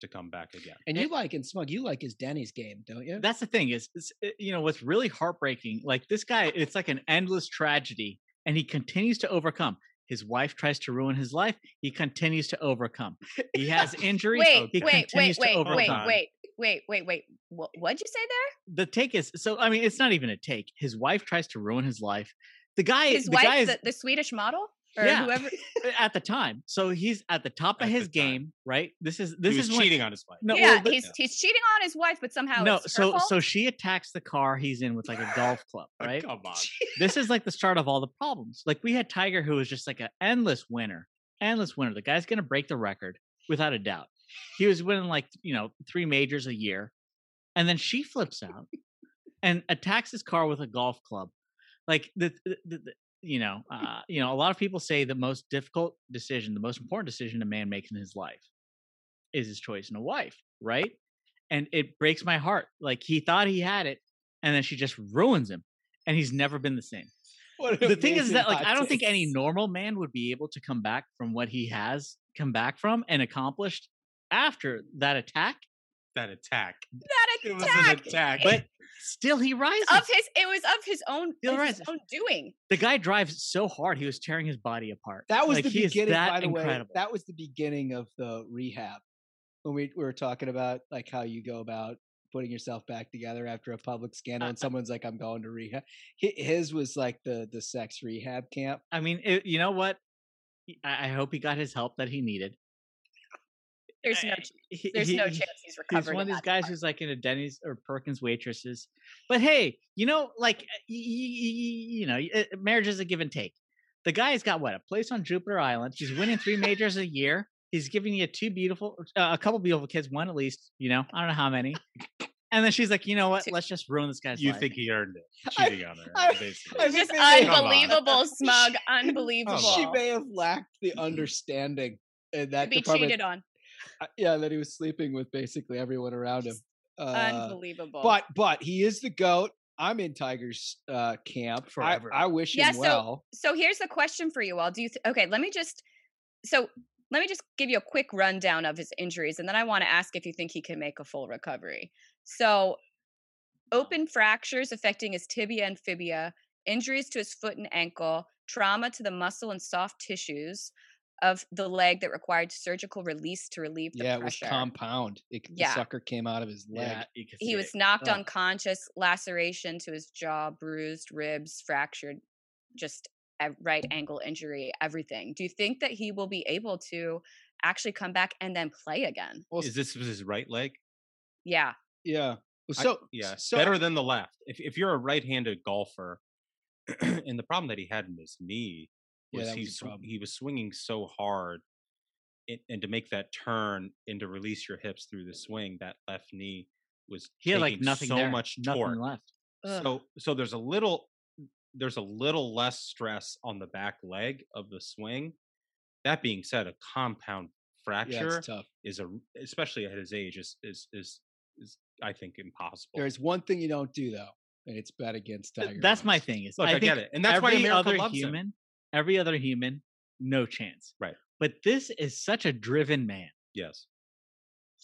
to come back again. And you like and Smug, you like his Denny's game, don't you? That's the thing is, is, uh, you know, what's really heartbreaking. Like this guy, it's like an endless tragedy, and he continues to overcome. His wife tries to ruin his life. He continues to overcome. He has injuries. Wait, he wait, continues wait, wait, wait, wait, wait, wait, wait. What, what'd you say there? The take is so. I mean, it's not even a take. His wife tries to ruin his life. The guy, His the wife, guy is the, the Swedish model, Yeah. whoever. at the time. So he's at the top of his game, right? This is this he was is when- cheating on his wife. No, yeah, well, but- he's he's cheating on his wife, but somehow no. it's her So fault? so she attacks the car he's in with like a golf club, oh, right? Come on. this is like the start of all the problems. Like we had Tiger, who was just like an endless winner, endless winner. The guy's gonna break the record without a doubt. He was winning like you know three majors a year, and then she flips out and attacks his car with a golf club. Like the, the, the the- you know uh, you know a lot of people say the most difficult decision, the most important decision a man makes in his life is his choice in a wife, right? And it breaks my heart. Like he thought he had it, and then she just ruins him, and he's never been the same What the thing is that like I don't think any normal man would be able to come back from what he has come back from and accomplished after that attack. That attack. that attack. It was attack. an attack. But still he rises. of his, it was of his own, Still of his own doing. the guy drives so hard he was tearing his body apart. That was Like, the beginning, that by the incredible. way. That was the beginning of the rehab. When we, we were talking about like how you go about putting yourself back together after a public scandal, uh, and uh someone's like, "I'm going to rehab." His was like the the sex rehab camp. I mean, it, you know what? I, I hope he got his help that he needed. There's no, there's he- no chance he's He's recovering. one of in these that guys who's like in a Denny's or Perkins waitresses. But hey, you know, like y- y- y- you know, uh, marriage is a give and take. The guy's got what a place on Jupiter Island. He's winning three majors a year. He's giving you two beautiful, uh, a couple beautiful kids, one at least. You know, I don't know how many. And then she's like, you know what? Let's just ruin this guy's You life. think he earned it? Cheating on her, I- basically. I Just think they unbelievable, smug, unbelievable. She may have lacked the understanding in that to be department. cheated on. Uh, Yeah, that he was sleeping with basically everyone around him. Uh, Unbelievable. But but he is the goat. I'm in Tiger's uh, camp. Forever. I wish yeah, him well. so so here's the question for you all. Do you th- okay? Let me just so let me just give you a quick rundown of his injuries, and then I want to ask if you think he can make a full recovery. So, open fractures affecting his tibia and fibia, injuries to his foot and ankle, trauma to the muscle and soft tissues of the leg that required surgical release to relieve the yeah, it was compound. It, Yeah. The sucker came out of his leg. Yeah, he was it. knocked Ugh. unconscious, laceration to his jaw, bruised ribs, fractured, just a right mm. angle injury, everything. Do you think that he will be able to actually come back and then play again? Well, Is this was his right leg? Yeah. yeah. Well, I- so yeah, so better than the left. If if you're a right-handed golfer, and the problem that he had in his knee Yeah, was that he was sw- he was swinging so hard, and, and to make that turn and to release your hips through the swing, that left knee was He had like nothing so there, much nothing torque. left. Ugh. So so there's a little there's a little less stress on the back leg of the swing. That being said, a compound fracture tough. is a especially at his age is is is is I think impossible. There's one thing you don't do though, and it's bet against Tiger. That's my thing. Is Look, I, I get it. And that's why every America other loves him. Human, every other human, no chance. Right. But this is such a driven man. Yes.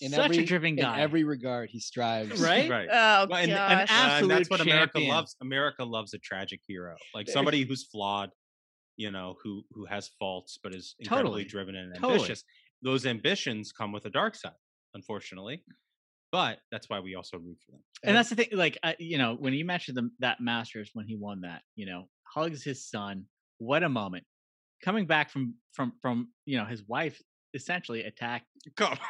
In such every, a driven guy. In every regard, he strives. Right? Right. Oh Well, and, gosh. and- and that's what America loves. America loves a tragic hero, like somebody who's flawed, you know, who who has faults but is incredibly Totally. driven and Totally. ambitious. Those ambitions come with a dark side, unfortunately, but that's why we also root for them. and that's the thing. Like, I, you know, when you mentioned the, that Masters when he won that, you know, hugs his son. What a moment! Coming back from from from you know his wife essentially attacked Come.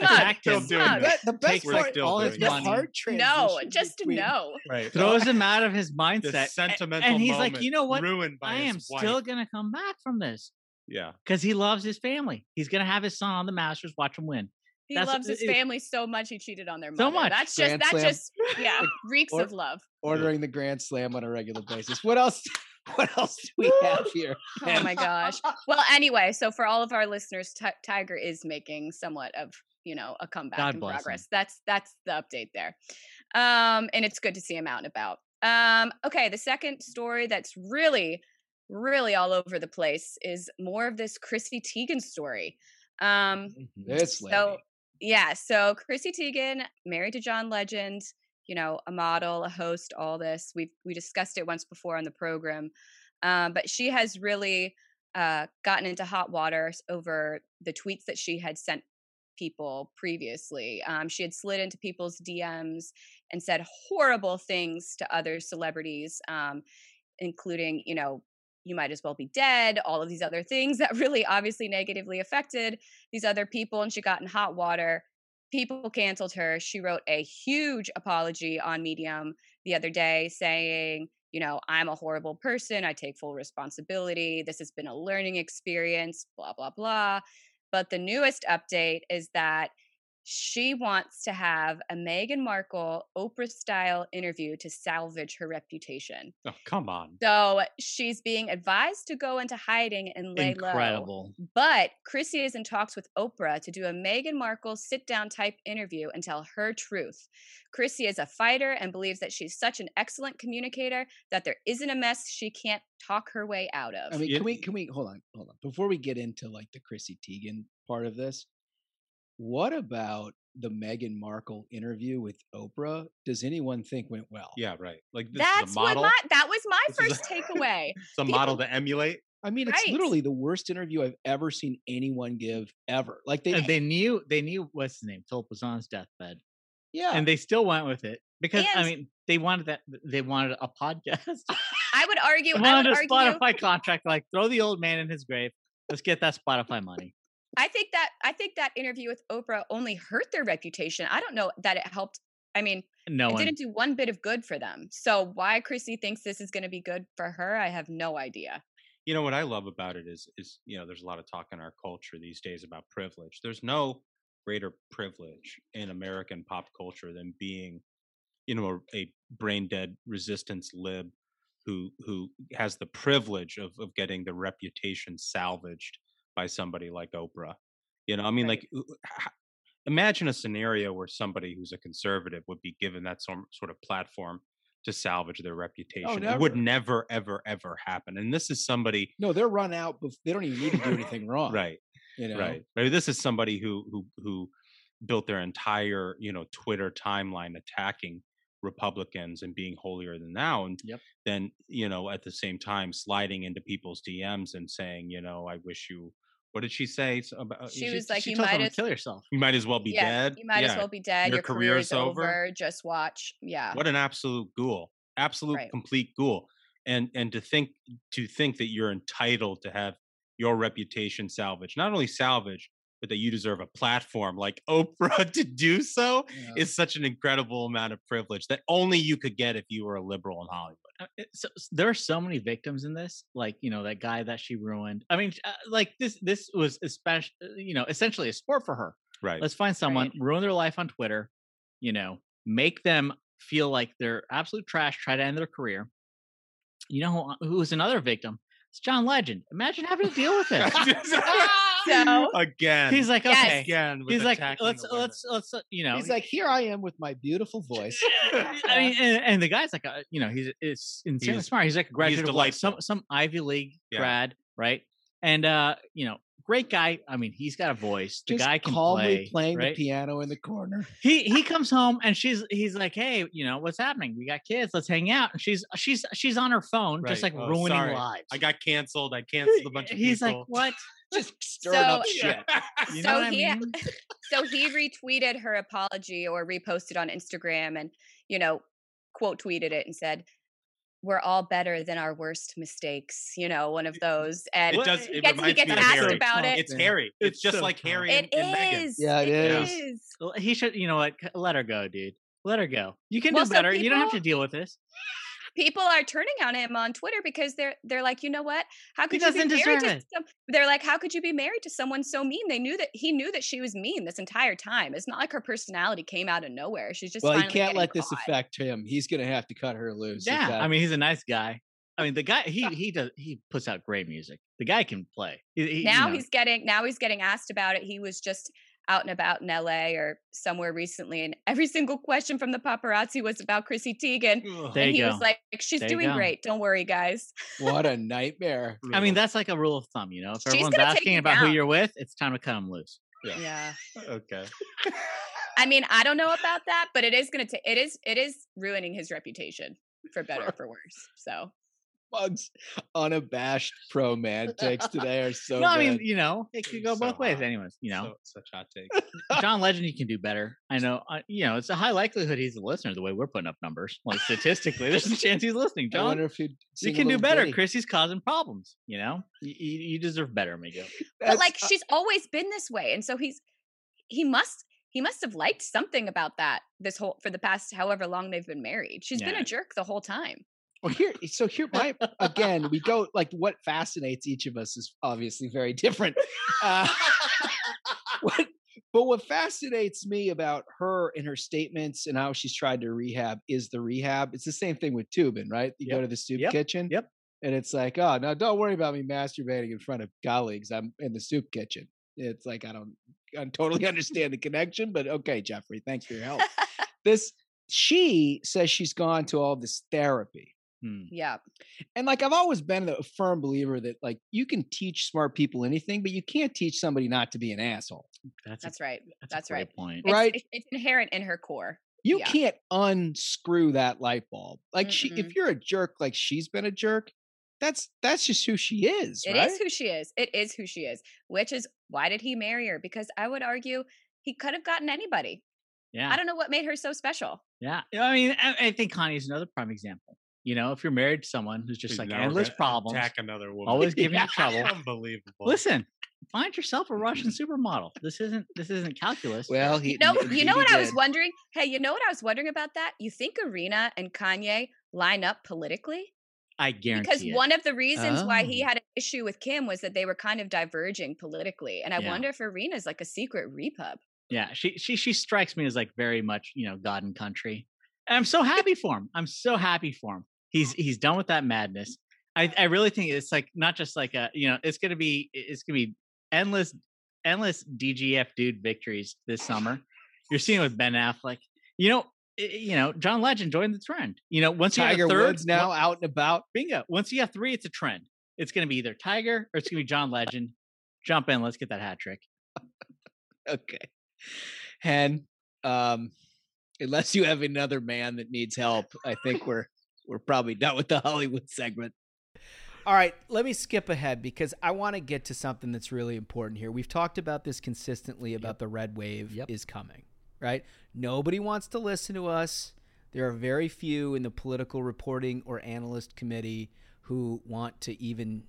Attacked him. Still doing that. the best Takes We're part all his doing the it. money. hard No, just between- no. Right. throws him out of his mindset. a- sentimental and he's like, you know what? Ruined by I am his still gonna come back from this Yeah. because he loves his family. He's gonna have his son on the Masters, watch him win. He That's- loves his it- family so much he cheated on their mother. So much. That's just Grand that slam. just yeah reeks Or- of love. Ordering the Grand Slam on a regular basis. What else? What else do we have here? Oh my gosh. Well, anyway, so for all of our listeners, Ti- Tiger is making somewhat of you know a comeback God in bless him. progress. That's that's the update there, um, and it's good to see him out and about. Um, okay, the second story that's really really all over the place is more of this Chrissy Teigen story. Um, This lady. so yeah, so Chrissy Teigen, married to John Legend, you know, a model, a host, all this. We've we discussed it once before on the program, um, but she has really uh, gotten into hot water over the tweets that she had sent people previously. Um, she had slid into people's DMs and said horrible things to other celebrities, um, including, you know, you might as well be dead, all of these other things that really obviously negatively affected these other people. And she got in hot water. People canceled her. She wrote a huge apology on Medium the other day saying, you know, I'm a horrible person. I take full responsibility. This has been a learning experience, blah, blah, blah. But the newest update is that she wants to have a Meghan Markle Oprah style interview to salvage her reputation. Oh, come on. So she's being advised to go into hiding and lay low. Incredible. But Chrissy is in talks with Oprah to do a Meghan Markle sit down type interview and tell her truth. Chrissy is a fighter and believes that she's such an excellent communicator that there isn't a mess she can't talk her way out of. I mean, can we can we hold on, hold on. Before we get into like the Chrissy Teigen part of this, what about the Meghan Markle interview with Oprah? Does anyone think went well? Yeah, right. Like this That's is a model. what my that was my This is first takeaway. it's a model to emulate. I mean, it's Right. literally the worst interview I've ever seen anyone give ever. Like they, uh, And they knew they knew what's his name. Philip was on his deathbed. yeah, And they still went with it. Because I mean, they wanted that they wanted a podcast. I would argue they I wanted would a argue Spotify contract, like throw the old man in his grave. Let's get that Spotify money. I think that I think that interview with Oprah only hurt their reputation. I don't know that it helped. I mean, No it one didn't do one bit of good for them. So why Chrissy thinks this is going to be good for her, I have no idea. You know what I love about it is is you know there's a lot of talk in our culture these days about privilege. There's no greater privilege in American pop culture than being you know a, a brain dead resistance lib who who has the privilege of of getting the reputation salvaged by somebody like Oprah. You know, I mean, like, imagine a scenario where somebody who's a conservative would be given that some sort of platform to salvage their oh, reputation. it would never, ever, ever happen. And this is somebody, no, they're run out. They don't even need to do anything wrong. right? You know, Right. Right. This is somebody who who who built their entire you know Twitter timeline attacking Republicans and being holier than thou, and Yep. then you know at the same time sliding into people's DMs and saying, you know, I wish you. What did she say? s- About, uh, She was like, "You told might as to kill yourself. you might as well be yeah, dead. you might as well be dead. Your Your, career career's is over. over. Just watch. Yeah. What an absolute ghoul. Absolute Right. complete ghoul. And and to think to think that you're entitled to have your reputation salvaged. Not only salvaged, but that you deserve a platform like Oprah to do so is such an incredible amount of privilege that only you could get if you were a liberal in Hollywood. Uh, it- So, there are so many victims in this, like you know that guy that she ruined. I mean, uh, like this this was especially you know essentially a sport for her. Right. Let's find someone ruin their life on Twitter, you know, make them feel like they're absolute trash, try to end their career. You know who, who's another victim? It's John Legend. Imagine having to deal with it. So Again. He's like, Yes. okay. Again. with He's like, let's let's let's uh, you know. he's like, here I am with my beautiful voice. I mean, and, and the guy's like, a, you know, he's it's insanely He's- smart. He's like a graduate of like some some Ivy League Yeah. grad, right? And uh, you know, great guy. I mean, he's got a voice. The Just guy can calmly play. playing right? the piano in the corner. He he comes home and she's he's like, hey, you know, what's happening? We got kids. Let's hang out. And she's she's she's on her phone, just like Oh, ruining sorry. lives. I got canceled. I canceled a bunch of He's people. like, what? Just stirring up So- shit. You know so what I he mean? so he retweeted her apology or reposted on Instagram and you know quote tweeted it and said we're all better than our worst mistakes you know one of those and It does. he It gets, he gets me asked Harry. about it It's Harry. It's, It's just so like Tom. Harry it and, and Meghan. is Yeah, it is. is L- He should, you know what? Let her go, dude. Let her go. You can Well, do so better. You don't have to deal with this. People are turning on him on Twitter because they're they're like, you know what? How could you be married to some, they're like, how could you be married to someone so mean? They knew that he knew that she was mean this entire time. It's not like her personality came out of nowhere. She's just well, he can't getting let this affect him. He's gonna have to cut her loose. if Yeah, that- I mean, he's a nice guy. I mean, the guy he he does he puts out great music. The guy can play. He, he- you now know, he's getting now he's getting asked about it. He was just out and about in LA or somewhere recently, and every single question from the paparazzi was about Chrissy Teigen. There and you he was like, She's There doing great. Don't worry, guys. what a nightmare. I mean, that's like a rule of thumb, you know. If She's everyone's asking you about who you're with, it's time to cut them loose. Yeah. Okay. I mean, I don't know about that, but it is gonna take it is it is ruining his reputation for better or for worse. So Bugs unabashed pro man takes today are so no, I mean, good. you know, it could go So both ways. hot. Anyways, you know, So, such hot take. John Legend, you can do better. I know. Uh, you know, it's a high likelihood he's a listener. The way we're putting up numbers, like statistically, there's a chance he's listening. John, I wonder if he'd you can do better. ditty. Chrissy's causing problems. You know, you, you, you deserve better, Miguel. but like she's always been this way. And so he's he must he must have liked something about that this whole for the past however long they've been married. She's been a jerk the whole time. Well, here, so here, my again, we go like what fascinates each of us is obviously very different. Uh, what, but what fascinates me about her and her statements and how she's tried to rehab is the rehab. It's the same thing with Toobin, right? You go to the soup Yep. kitchen, Yep. and it's like, oh now don't worry about me masturbating in front of colleagues. I'm in the soup kitchen. It's like I don't, I totally understand the connection, but okay, Jeffrey, thanks for your help. this she says she's gone to all this therapy. Hmm. Yeah. And like I've always been a firm believer that like you can teach smart people anything, but you can't teach somebody not to be an asshole. That's That's right. that's, That's a great right. point. It's, Right. It's, it's inherent in her core. You Yeah. can't unscrew that light bulb. Like she Mm-mm. if you're a jerk like she's been a jerk, that's that's just who she is, It is right? who she is. It is who she is. Which is why did he marry her? Because I would argue he could have gotten anybody. Yeah. I don't know what made her so special. Yeah, I mean, I, I think is another prime example. You know, if you're married to someone who's just Dude, like now endless gonna problems, Attack another woman. always giving you trouble. Unbelievable. Listen, find yourself a Russian supermodel. This isn't this isn't calculus. Well, he You know, you know he what I was wondering? Hey, you know what I was wondering about that? You think Irina and Kanye line up politically? I guarantee Because it. one of the reasons why he Oh. had an issue with Kim was that they were kind of diverging politically. And I Yeah. wonder if Irina's like a secret repub. Yeah, she she she strikes me as like very much you know God and country. And I'm so happy for him. I'm so happy for him. He's he's done with that madness. I I really think it's like not just like a you know it's gonna be it's gonna be endless endless DGF dude victories this summer. You're seeing with Ben Affleck. You know you know John Legend joined the trend. You know once you have third, Woods now out and about. bingo. Once you have three, it's a trend. It's gonna be either Tiger or it's gonna be John Legend. Jump in, let's get that hat trick. Okay. Henn, um, unless you have another man that needs help, I think we're we're probably done with the Hollywood segment. All right, let me skip ahead because I want to get to something that's really important here. We've talked about this consistently about the red wave is coming, right? Nobody wants to listen to us. There are very few in the political reporting or analyst committee who want to even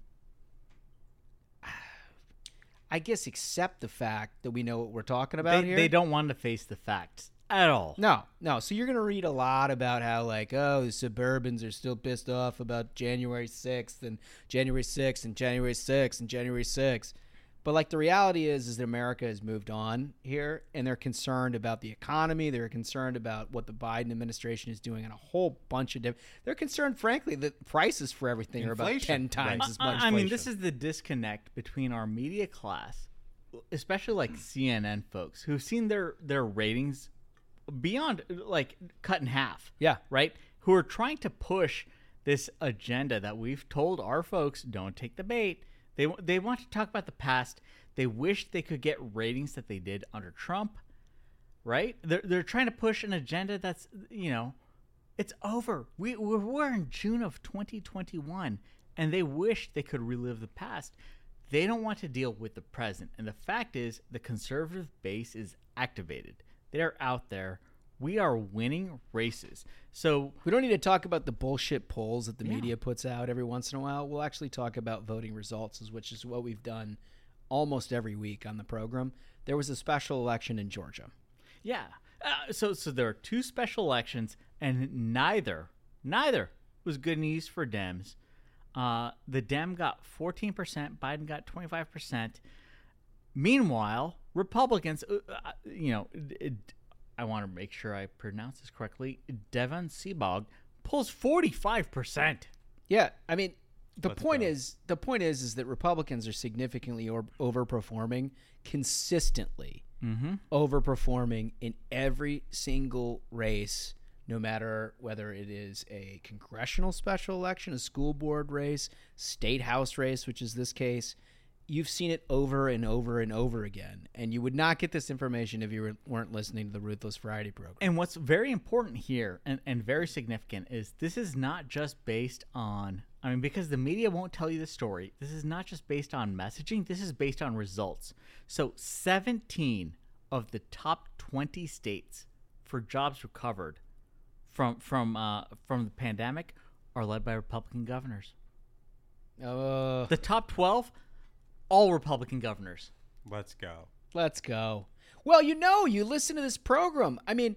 I guess accept the fact that we know what we're talking about they, here. they don't want to face the facts at all. No, no. So you're going to read a lot about how, like, oh, the suburbans are still pissed off about January 6th and January 6th and January 6th and January 6th. But, like, the reality is, is that America has moved on here and they're concerned about the economy. They're concerned about what the Biden administration is doing and a whole bunch of different. They're concerned, frankly, that prices for everything are about 10 times right. as much. I mean, this is the disconnect between our media class, especially like CNN folks, who've seen their their ratings beyond like cut in half. Yeah. right. Who are trying to push this agenda that we've told our folks don't take the bait. They they want to talk about the past. They wish they could get ratings that they did under Trump. Right? They're they're trying to push an agenda that's you know it's over. We we're, we're in June of 2021, and they wish they could relive the past. They don't want to deal with the present, and the fact is, the conservative base is activated. They're out there. We are winning races. So We don't need to talk about the bullshit polls that the Yeah. media puts out every once in a while. We'll actually talk about voting results, which is what we've done almost every week on the program. There was a special election in Georgia. Yeah. Uh, so so there are two special elections, and neither neither was good news for Dems. Uh, the Dem got 14%, Biden got 25%. Meanwhile, Republicans, uh, uh, you know, I want to make sure I pronounce this correctly. Devan Seabaugh pulls 45%. Yeah, I mean, the Let's point go. is the point is is that Republicans are significantly or, overperforming consistently, Mhm. overperforming in every single race, no matter whether it is a congressional special election, a school board race, state house race, which is this case. You've seen it over and over and over again, and you would not get this information if you were, weren't listening to the Ruthless Variety program. And what's very important here and, and very significant is this is not just based on, I mean, because the media won't tell you the story, this is not just based on messaging, this is based on results. So 17 of the top 20 states for jobs recovered from from uh, from the pandemic are led by Republican governors. Uh, the top 12, all Republican governors. Let's go. Let's go. Well, you know, you listen to this program. I mean,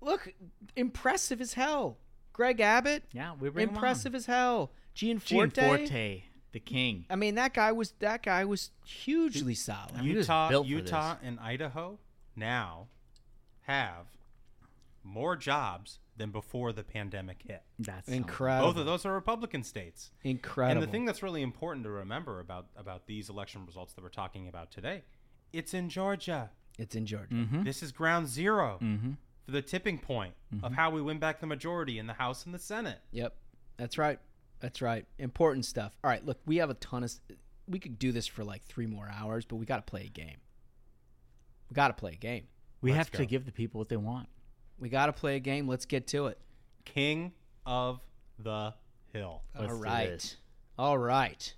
look, impressive as hell. Greg Abbott. Yeah, we bring him on. impressive as hell. Gene Gianforte. Forte, the king. I mean, that guy was that guy was hugely solid. Utah, Utah, and Idaho now have more jobs than before the pandemic hit. That's Incredible. Both of those are Republican states. Incredible. And the thing that's really important to remember about about these election results that we're talking about today, it's in Georgia. It's in Georgia. Mm-hmm. This is ground 0 Mhm. for the tipping point of how we win back the majority in the House and the Senate. Yep, that's right. That's right. Important stuff. All right, look, we have a ton of. We could do this for like three more hours, but we got to play a game. We got to play a game. We Let's have to give the people what they want. We got to play a game. Let's get to it. King of the Hill. All right. All right.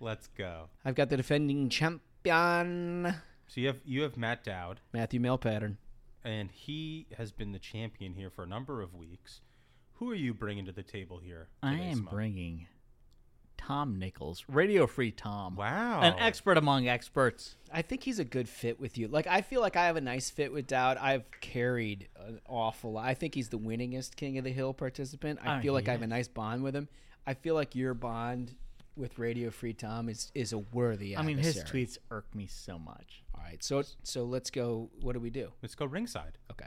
Let's go. I've got the defending champion, So you have you have Matt Dowd, Matthew Pattern. and he has been the champion here for a number of weeks. Who are you bringing to the table here? I today, am Smug? bringing Tom Nichols, Radio Free Tom. Wow. An expert among experts. I think he's a good fit with you. Like I feel like I have a nice fit with Dowd. I've carried an awful lot. I think he's the winningest King of the Hill participant. I Oh, feel like he I have a nice bond with him. I feel like your bond with Radio Free Tom is is a worthy. I mean, his tweets irk me so much. All right, so so let's go. What do we do? Let's go ringside. Okay.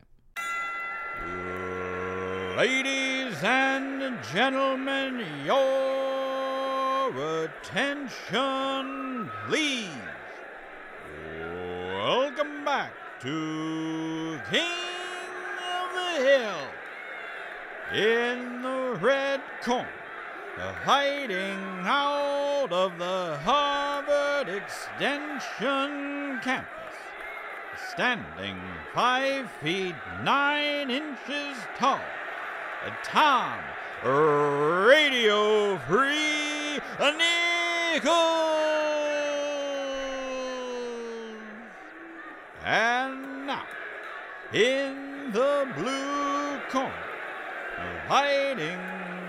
Ladies and gentlemen, your attention, please. Welcome back to King of the Hill. In the red corner, hiding out of the Harvard Extension campus standing five feet nine inches tall. Tom Radio Free Nichols. And now, in the blue corner, hiding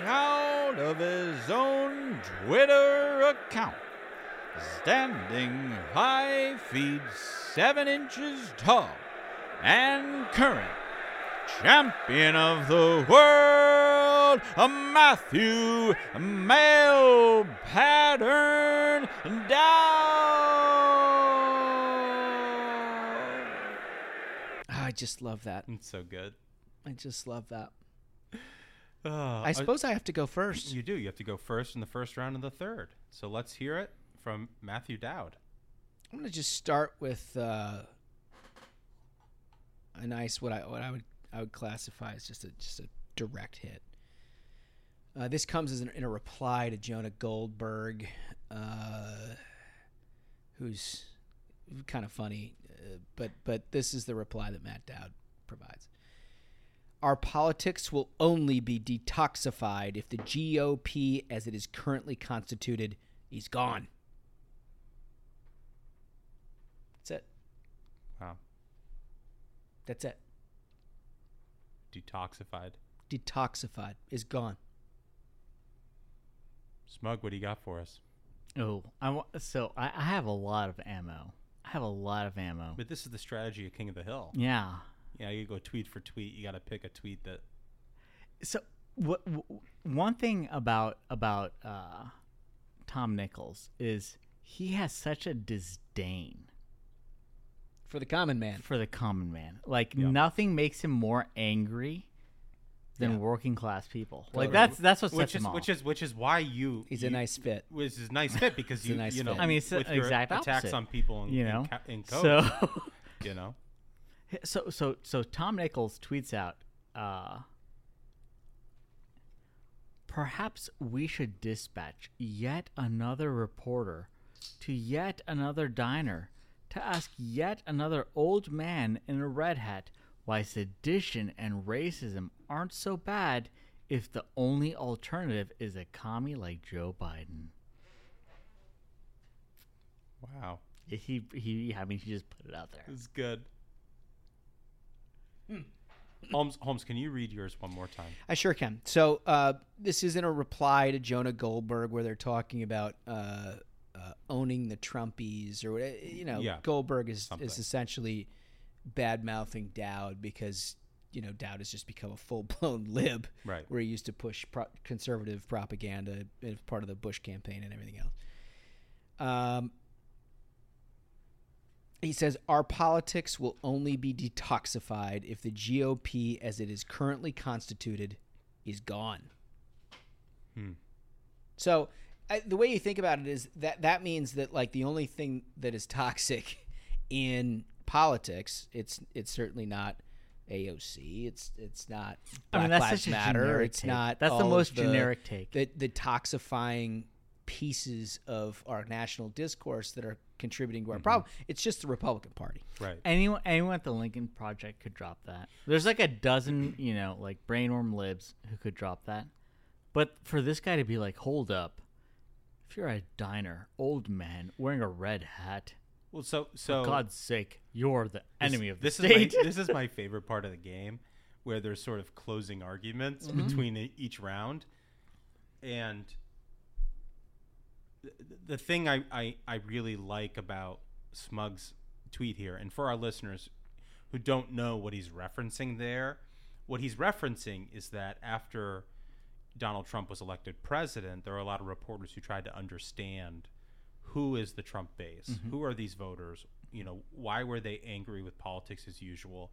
out of his own Twitter account, standing five feet seven inches tall, and current champion of the world, a Matthew Male Pattern Dowd. I just love that. It's so good. I just love that. Uh, I suppose I have to go first. You do. You have to go first in the first round and the third. So let's hear it from Matthew Dowd. I'm gonna just start with uh, a nice what I what I would I would classify as just a just a direct hit. Uh, this comes as an, in a reply to Jonah Goldberg, uh, who's kind of funny, uh, but but this is the reply that Matt Dowd provides. Our politics will only be detoxified if the GOP, as it is currently constituted, is gone. That's it. Wow. That's it. Detoxified. Detoxified is gone. Smug, what do you got for us? Oh, I wa- so I, I have a lot of ammo. I have a lot of ammo. But this is the strategy of King of the Hill. Yeah. Yeah, you go tweet for tweet. You got to pick a tweet that. So what, w- one thing about about uh, Tom Nichols is he has such a disdain for the common man. For the common man, like nothing makes him more angry than Yeah. working class people. Totally. Like that's that's what which sets is him off. which is which is why you He's a nice fit. Which is a nice fit because He's you nice you know fit. I mean, it's the with your attacks opposite, on people in, you know? co- in code, So- you know So so so Tom Nichols tweets out, uh, perhaps we should dispatch yet another reporter to yet another diner to ask yet another old man in a red hat why sedition and racism aren't so bad if the only alternative is a commie like Joe Biden. wow He he I mean he just put it out there. it's good. Hmm. Holmes, Holmes, can you read yours one more time? I sure can. So uh, this isn't a reply to Jonah Goldberg where they're talking about uh, uh, owning the Trumpies or what. You know, Yeah, Goldberg is something. is essentially bad mouthing Dowd because you know Dowd has just become a full blown lib, Right. Where he used to push pro- conservative propaganda as part of the Bush campaign and everything else. Um, he says our politics will only be detoxified if the GOP, as it is currently constituted, is gone. Hmm. So I, the way you think about it is that that means that like the only thing that is toxic in politics, it's it's certainly not AOC. It's it's not I Black mean, that's Lives such a Matter. generic It's take. not. That's the all of most generic take. The the toxifying pieces of our national discourse that are contributing Mm-hmm. to our problem. It's just the Republican Party. Right. Anyone, anyone at the Lincoln Project could drop that. There's like a dozen, you know, like brainworm libs who could drop that. But for this guy to be like, hold up, if you're a diner, old man wearing a red hat, Well, so so for God's sake, you're the enemy of the this state. Is my, this is my favorite part of the game, where there's sort of closing arguments Mhm. between each round, and th- the thing I, I I really like about Smug's tweet here, and for our listeners who don't know what he's referencing there, what he's referencing is that after Donald Trump was elected president, there were a lot of reporters who tried to understand who is the Trump base, Mhm. who are these voters, you know, why were they angry with politics as usual,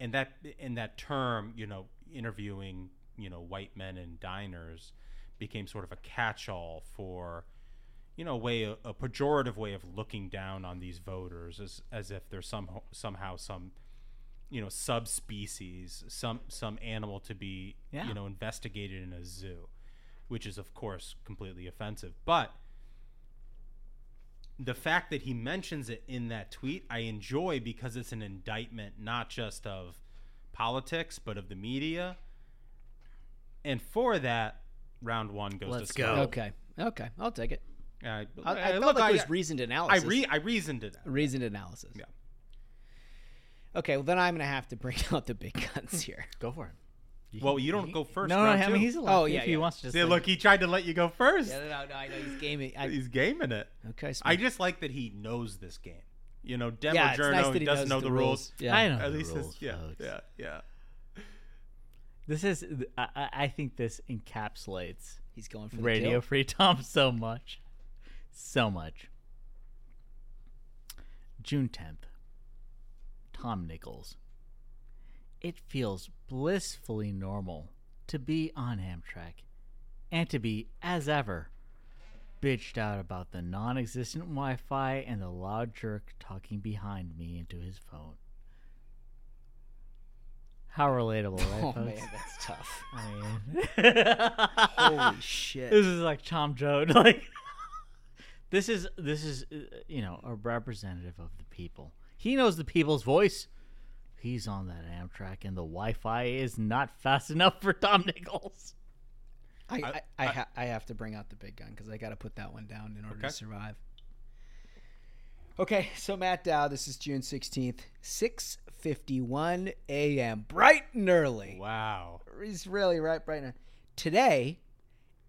and that in that term, you know, interviewing you know white men in diners became sort of a catch-all for you know, a way a, pejorative way of looking down on these voters as as if they're some somehow some you know subspecies, some some animal to be Yeah. you know investigated in a zoo, which is of course completely offensive. But the fact that he mentions it in that tweet, I enjoy because it's an indictment not just of politics but of the media. And for that, round one goes Let's to go. Smug. Okay. Okay. I'll take it. Uh, I, I uh, felt look, like I- it was reasoned analysis. I re- I reasoned it. Reasoned analysis. Yeah. Okay, well then I'm gonna have to bring out the big guns here. Go for it. Well, you don't go first. No, no, round I mean, two. he's allowed Oh, if yeah, he yeah. wants to. Just See, like- look, he tried to let you go first. Yeah, no, no, I know he's gaming. I, He's gaming it. Okay, I just like that he knows this game. You know, Demo Yeah, it's Journo nice that he doesn't knows know the the rules. rules. Yeah. I know At the least it's- rules, yeah, folks. yeah, yeah. This is, I, I- I think this encapsulates He's going for the Radio kill. Free Tom so much, so much. June tenth. Tom Nichols. It feels blissfully normal to be on Amtrak, and to be, as ever, bitched out about the non-existent Wi-Fi and the loud jerk talking behind me into his phone. How relatable, right, Oh folks? man, that's tough. I mean, Holy shit. This is like Tom Joad. Like, this is this is uh, you know a representative of the people. He knows the people's voice. He's on that Amtrak, and the Wi-Fi is not fast enough for Tom Nichols. I I, I, ha- I have to bring out the big gun because I got to put that one down in order Okay. to survive. Okay, so Matt Dowd, this is June sixteenth, six fifty one a.m. Bright and early. Wow. He's really right, bright and early. Today,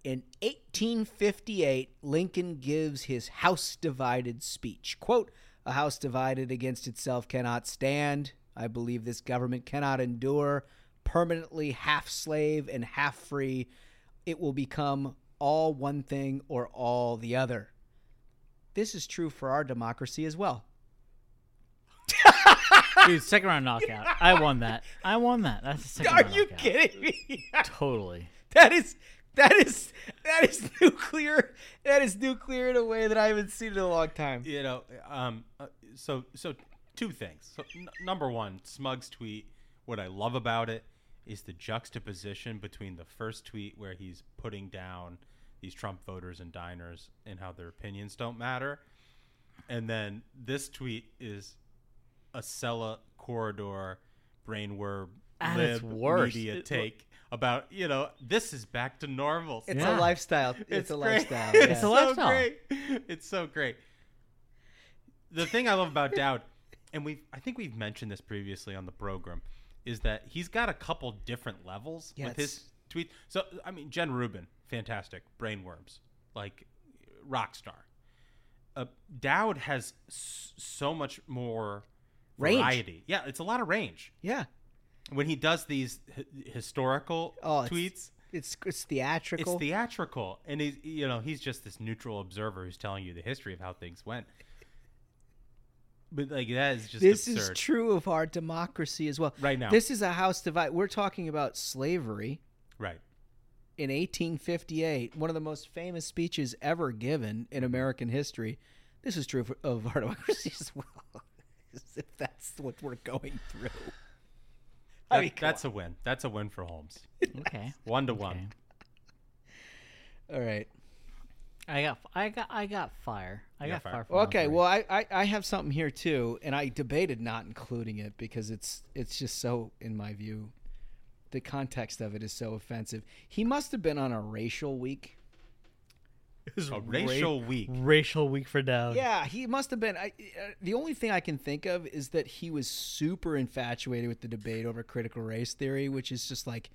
in 1858, Lincoln gives his House divided speech. Quote, a house divided against itself cannot stand. I believe this government cannot endure. permanently half slave and half free. It will become all one thing or all the other. This is true for our democracy as well. Dude, second round knockout. I won that. I won that. That's a second Are round you knockout. kidding me? Totally. That is that is that is nuclear. That is nuclear in a way that I haven't seen in a long time. You know, um, uh, so so two things. So, n- number one, Smug's tweet. What I love about it is the juxtaposition between the first tweet where he's putting down these Trump voters and diners and how their opinions don't matter, and then this tweet is Acela corridor brainworm its lib worst. media take about you know this is back to normal. It's stuff. a lifestyle. It's, a great. lifestyle. It's yeah. so lifestyle. great. It's so great. The thing I love about Dowd, and we have I think we've mentioned this previously on the program, is that he's got a couple different levels Yeah, with his tweet. So I mean, Jen Rubin, fantastic, brainworms, like rock star. Uh, Dowd has s- so much more Range. variety. Yeah, it's a lot of range. Yeah. When he does these hi- historical Oh, it's- tweets, It's it's theatrical. it's theatrical, and he's you know he's just this neutral observer who's telling you the history of how things went. But like that is just this absurd. is true of our democracy as well. Right now. This is a house divide. We're talking about slavery Right. in 1858, one of the most famous speeches ever given in American history. This is true of our democracy as well. if that's what we're going through. I mean, come that's a win. That's a win for Holmes. Okay. One to one. All right. I got I got I got fire. I got got fire. fire. Okay, well, I, I, I have something here too, and I debated not including it because it's it's just so, in my view, the context of it is so offensive. He must have been on a racial week. A racial week. racial week for Dowd. Yeah, he must have been. I, uh, the only thing I can think of is that he was super infatuated with the debate over critical race theory, which is just like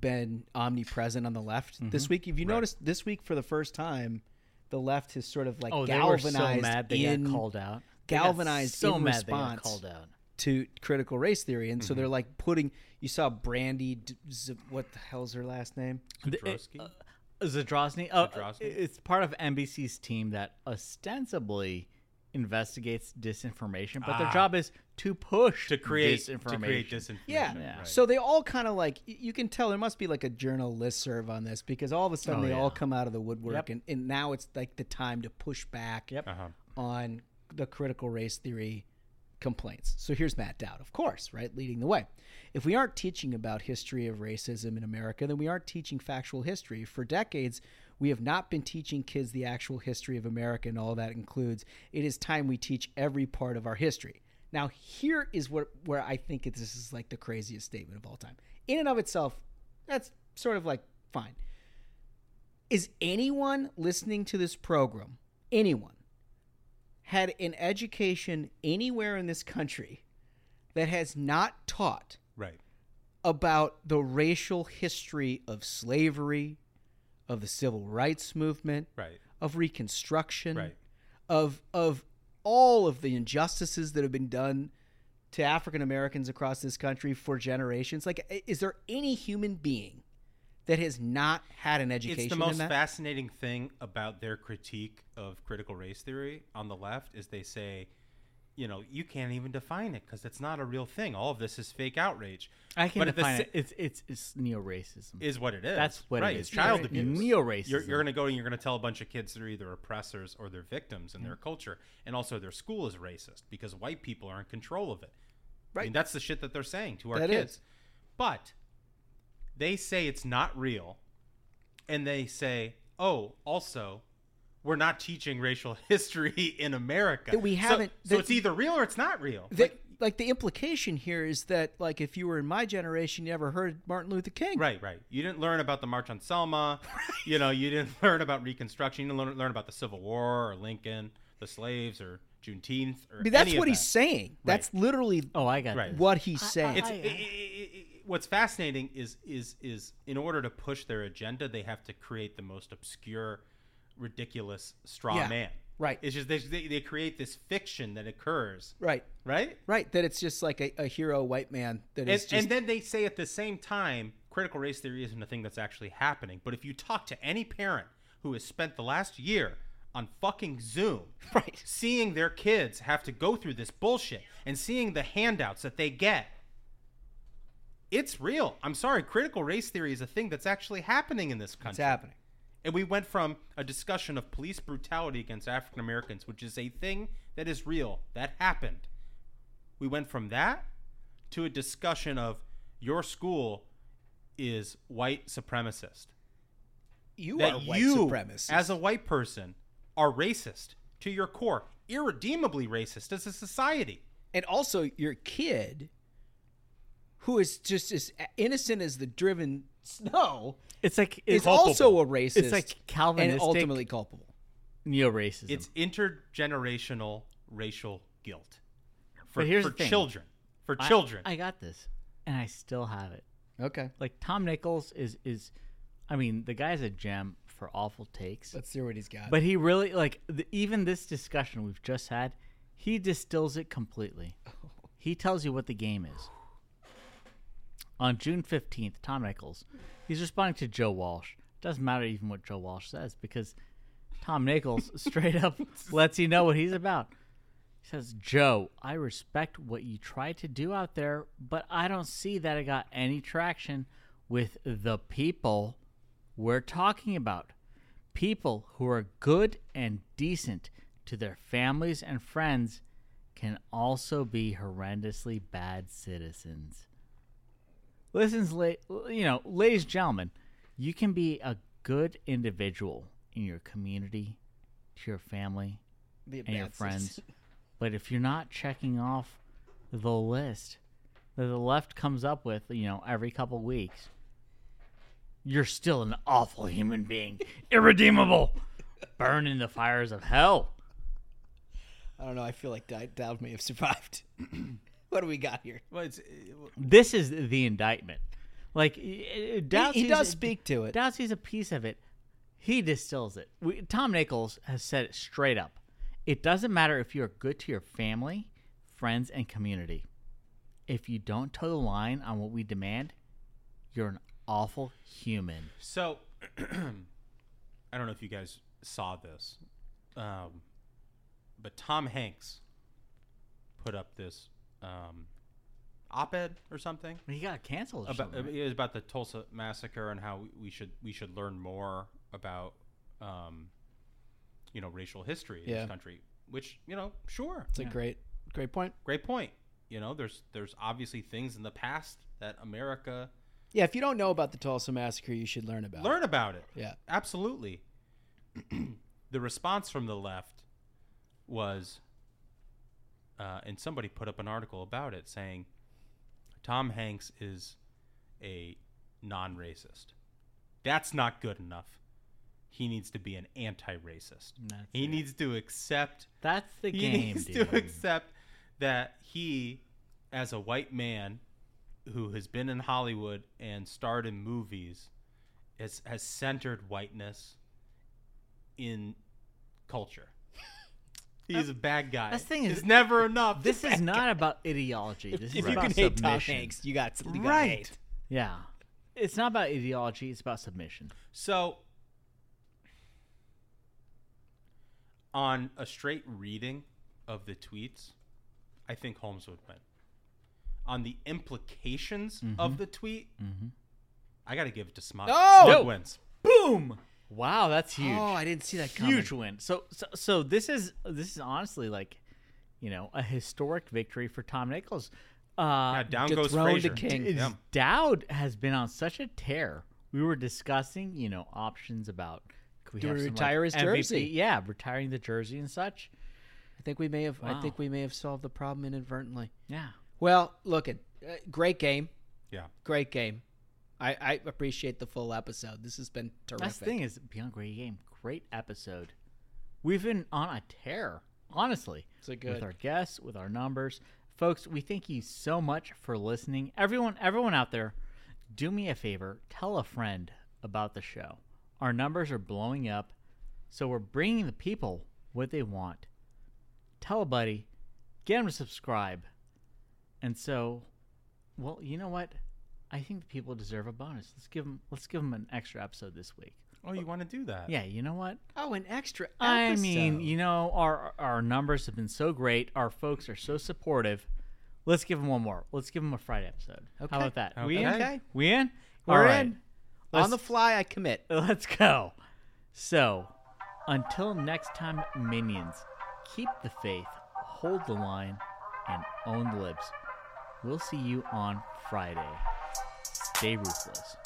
been omnipresent on the left this week. If you Right. noticed, this week for the first time, the left has sort of like Oh, they were galvanized so mad they in got called out. They galvanized so in mad they got response called out. to critical race theory, and Mm-hmm. so they're like putting. You saw Brandy. What the hell's her last name? Zadrowski? Uh, Zadrozny. Oh, Zadrozny? it's part of NBC's team that ostensibly investigates disinformation, but their Ah. job is to push To create disinformation. to create disinformation. Yeah. Yeah. Right. So they all kind of like y- you can tell there must be like a journal listserv on this because all of a sudden Oh, they all yeah. come out of the woodwork Yep. and, and now it's like the time to push back Yep. Uh-huh. on the critical race theory complaints. So here's Matt Dowd, of course, right, leading the way. If we aren't teaching about history of racism in America, then we aren't teaching factual history. For decades, we have not been teaching kids the actual history of America and all that includes. It is time we teach every part of our history. Now, here is what where I think this is like the craziest statement of all time. In and of itself, that's sort of like fine. Is anyone listening to this program, anyone, had an education anywhere in this country that has not taught Right. about the racial history of slavery, of the civil rights movement, Right. of Reconstruction, Right. of of all of the injustices that have been done to African Americans across this country for generations. Like, is there any human being that has not had an education? It's the in most that? fascinating thing about their critique of critical race theory on the left is they say, you know, you can't even define it because it's not a real thing. All of this is fake outrage. I can But at the define it. It's it's it's neo racism. is what it is. That's what right. it It's child Neo- abuse. neo-racism. You're, you're going to go and you're going to tell a bunch of kids they're either oppressors or they're victims in their mm-hmm. culture, and also their school is racist because white people are in control of it. I mean, Right. that's the shit that they're saying to our That kids. is. But they say it's not real, and they say, oh, also. We're not teaching racial history in America. That we haven't- So, that- it's either real or it's not real. The, like, the implication here is that like if you were in my generation, you never heard Martin Luther King. Right, right. You didn't learn about the March on Selma. You know, you didn't learn about Reconstruction. You didn't learn, learn about the Civil War or Lincoln, the slaves or Juneteenth or I mean, that's any of what he's that. saying. That's literally oh, I got Right. what he's saying. It's, i i i what's fascinating is is is in order to push their agenda, they have to create the most obscure, ridiculous straw Yeah. man. Right. It's just they, they, create this fiction that occurs. Right. Right? Right. That it's just like a, a hero white man that And, is just and then they say at the same time, critical race theory isn't a thing that's actually happening. But if you talk to any parent who has spent the last year on fucking Zoom, right, seeing their kids have to go through this bullshit and seeing the handouts that they get, it's real. I'm sorry, critical race theory is a thing that's actually happening in this country. It's happening. And we went from a discussion of police brutality against African Americans, which is a thing that is real, that happened. We went from that to a discussion of your school is white supremacist. You that are white you, supremacist. As a white person, are racist to your core, irredeemably racist as a society. and also your kid who is just as innocent as the driven snow It's like is it's also a racist It's like and Calvinistic ultimately culpable neo racism. It's intergenerational racial guilt for, but here's for the thing. children. For I- children. I, got this, and I still have it. Okay. Like Tom Nichols is is, I mean, the guy's a gem for awful takes. let's see what he's got But he really like the, even this discussion we've just had. He distills it completely. He tells you what the game is. On June fifteenth, Tom Nichols, he's responding to Joe Walsh. Doesn't matter even what Joe Walsh says because Tom Nichols straight up lets you know what he's about. He says, Joe, I respect what you try to do out there, but I don't see that it got any traction with the people we're talking about. People who are good and decent to their families and friends can also be horrendously bad citizens. Listens, you know, ladies and gentlemen, you can be a good individual in your community, to your family, and your friends. But if you're not checking off the list that the left comes up with, you know, every couple weeks, you're still an awful human being, irredeemable, burn in the fires of hell. i don't know. I feel like dowd may have survived what do we got here well, it's, This is the indictment. Like he, he does speak to it. Dowd sees a piece of it. He distills it. We, Tom Nichols has said it straight up. It doesn't matter if you're good to your family, friends, and community. If you don't toe the line on what we demand, you're an awful human. So, I don't know if you guys saw this, um, but Tom Hanks put up this um, op-ed or something. He got canceled. Or About, something, It was about the Tulsa massacre and how we- we should we should learn more about, um, you know, racial history in Yeah. this country. Which you know, sure, it's a great great point great point. You know, there's there's obviously things in the past that America yeah if you don't know about the tulsa massacre you should learn about it. learn about it. Yeah. absolutely. the response from the left was, uh, and somebody put up an article about it saying, Tom Hanks is a non-racist. That's not good enough. He needs to be an anti-racist. That's he it. needs to accept. That's the he game, needs dude. to accept that he, as a white man, who has been in Hollywood and starred in movies, has has centered whiteness in culture. He's a bad guy. This thing is it's never enough. This is not about ideology. This if is you about you can hate Tom. Hanks, you got- you gotta right. hate. Yeah, it's not about ideology. It's about submission. So, on a straight reading of the tweets, I think Holmes would win. On the implications of Mhm. the tweet, Mhm. I got to give it to Smug. Oh! Smug No! wins. Boom! Wow, that's huge. Oh, I didn't see that Huge coming. win. So, so, so this is this is honestly like, you know, a historic victory for Tom Nichols. Uh, Yeah, down goes dethroned Frazier. a king. It's- Yeah. Dowd has been on such a tear. We were discussing, you know, options about could we Do have we some, like, retire his MVP? jersey? Yeah, retiring the jersey and such. I think we may have. I think we may have solved the problem inadvertently. Yeah. Well, look at uh, great game. Yeah. Great game. I, I appreciate the full episode. This has been terrific. That's the thing is beyond great game, great episode. We've been on a tear, honestly. So good. with our guests, with our numbers, folks. We thank you so much for listening. Everyone, everyone out there, do me a favor, tell a friend about the show. Our numbers are blowing up, so we're bringing the people what they want. Tell a buddy, get them to subscribe. And so, well, you know what? I think the people deserve a bonus. Let's give them. Let's give them an extra episode this week. Oh, you want to do that? Yeah, you know what? Oh, an extra. I mean, you know, our our numbers have been so great. Our folks are so supportive. Let's give them one more. Let's give them a Friday episode. How about that? We in? Okay. We in? We're All right. in. Let's- On the fly, I commit. Let's go. So, until next time, minions, keep the faith, hold the line, and own the libs. We'll see you on Friday. Stay ruthless.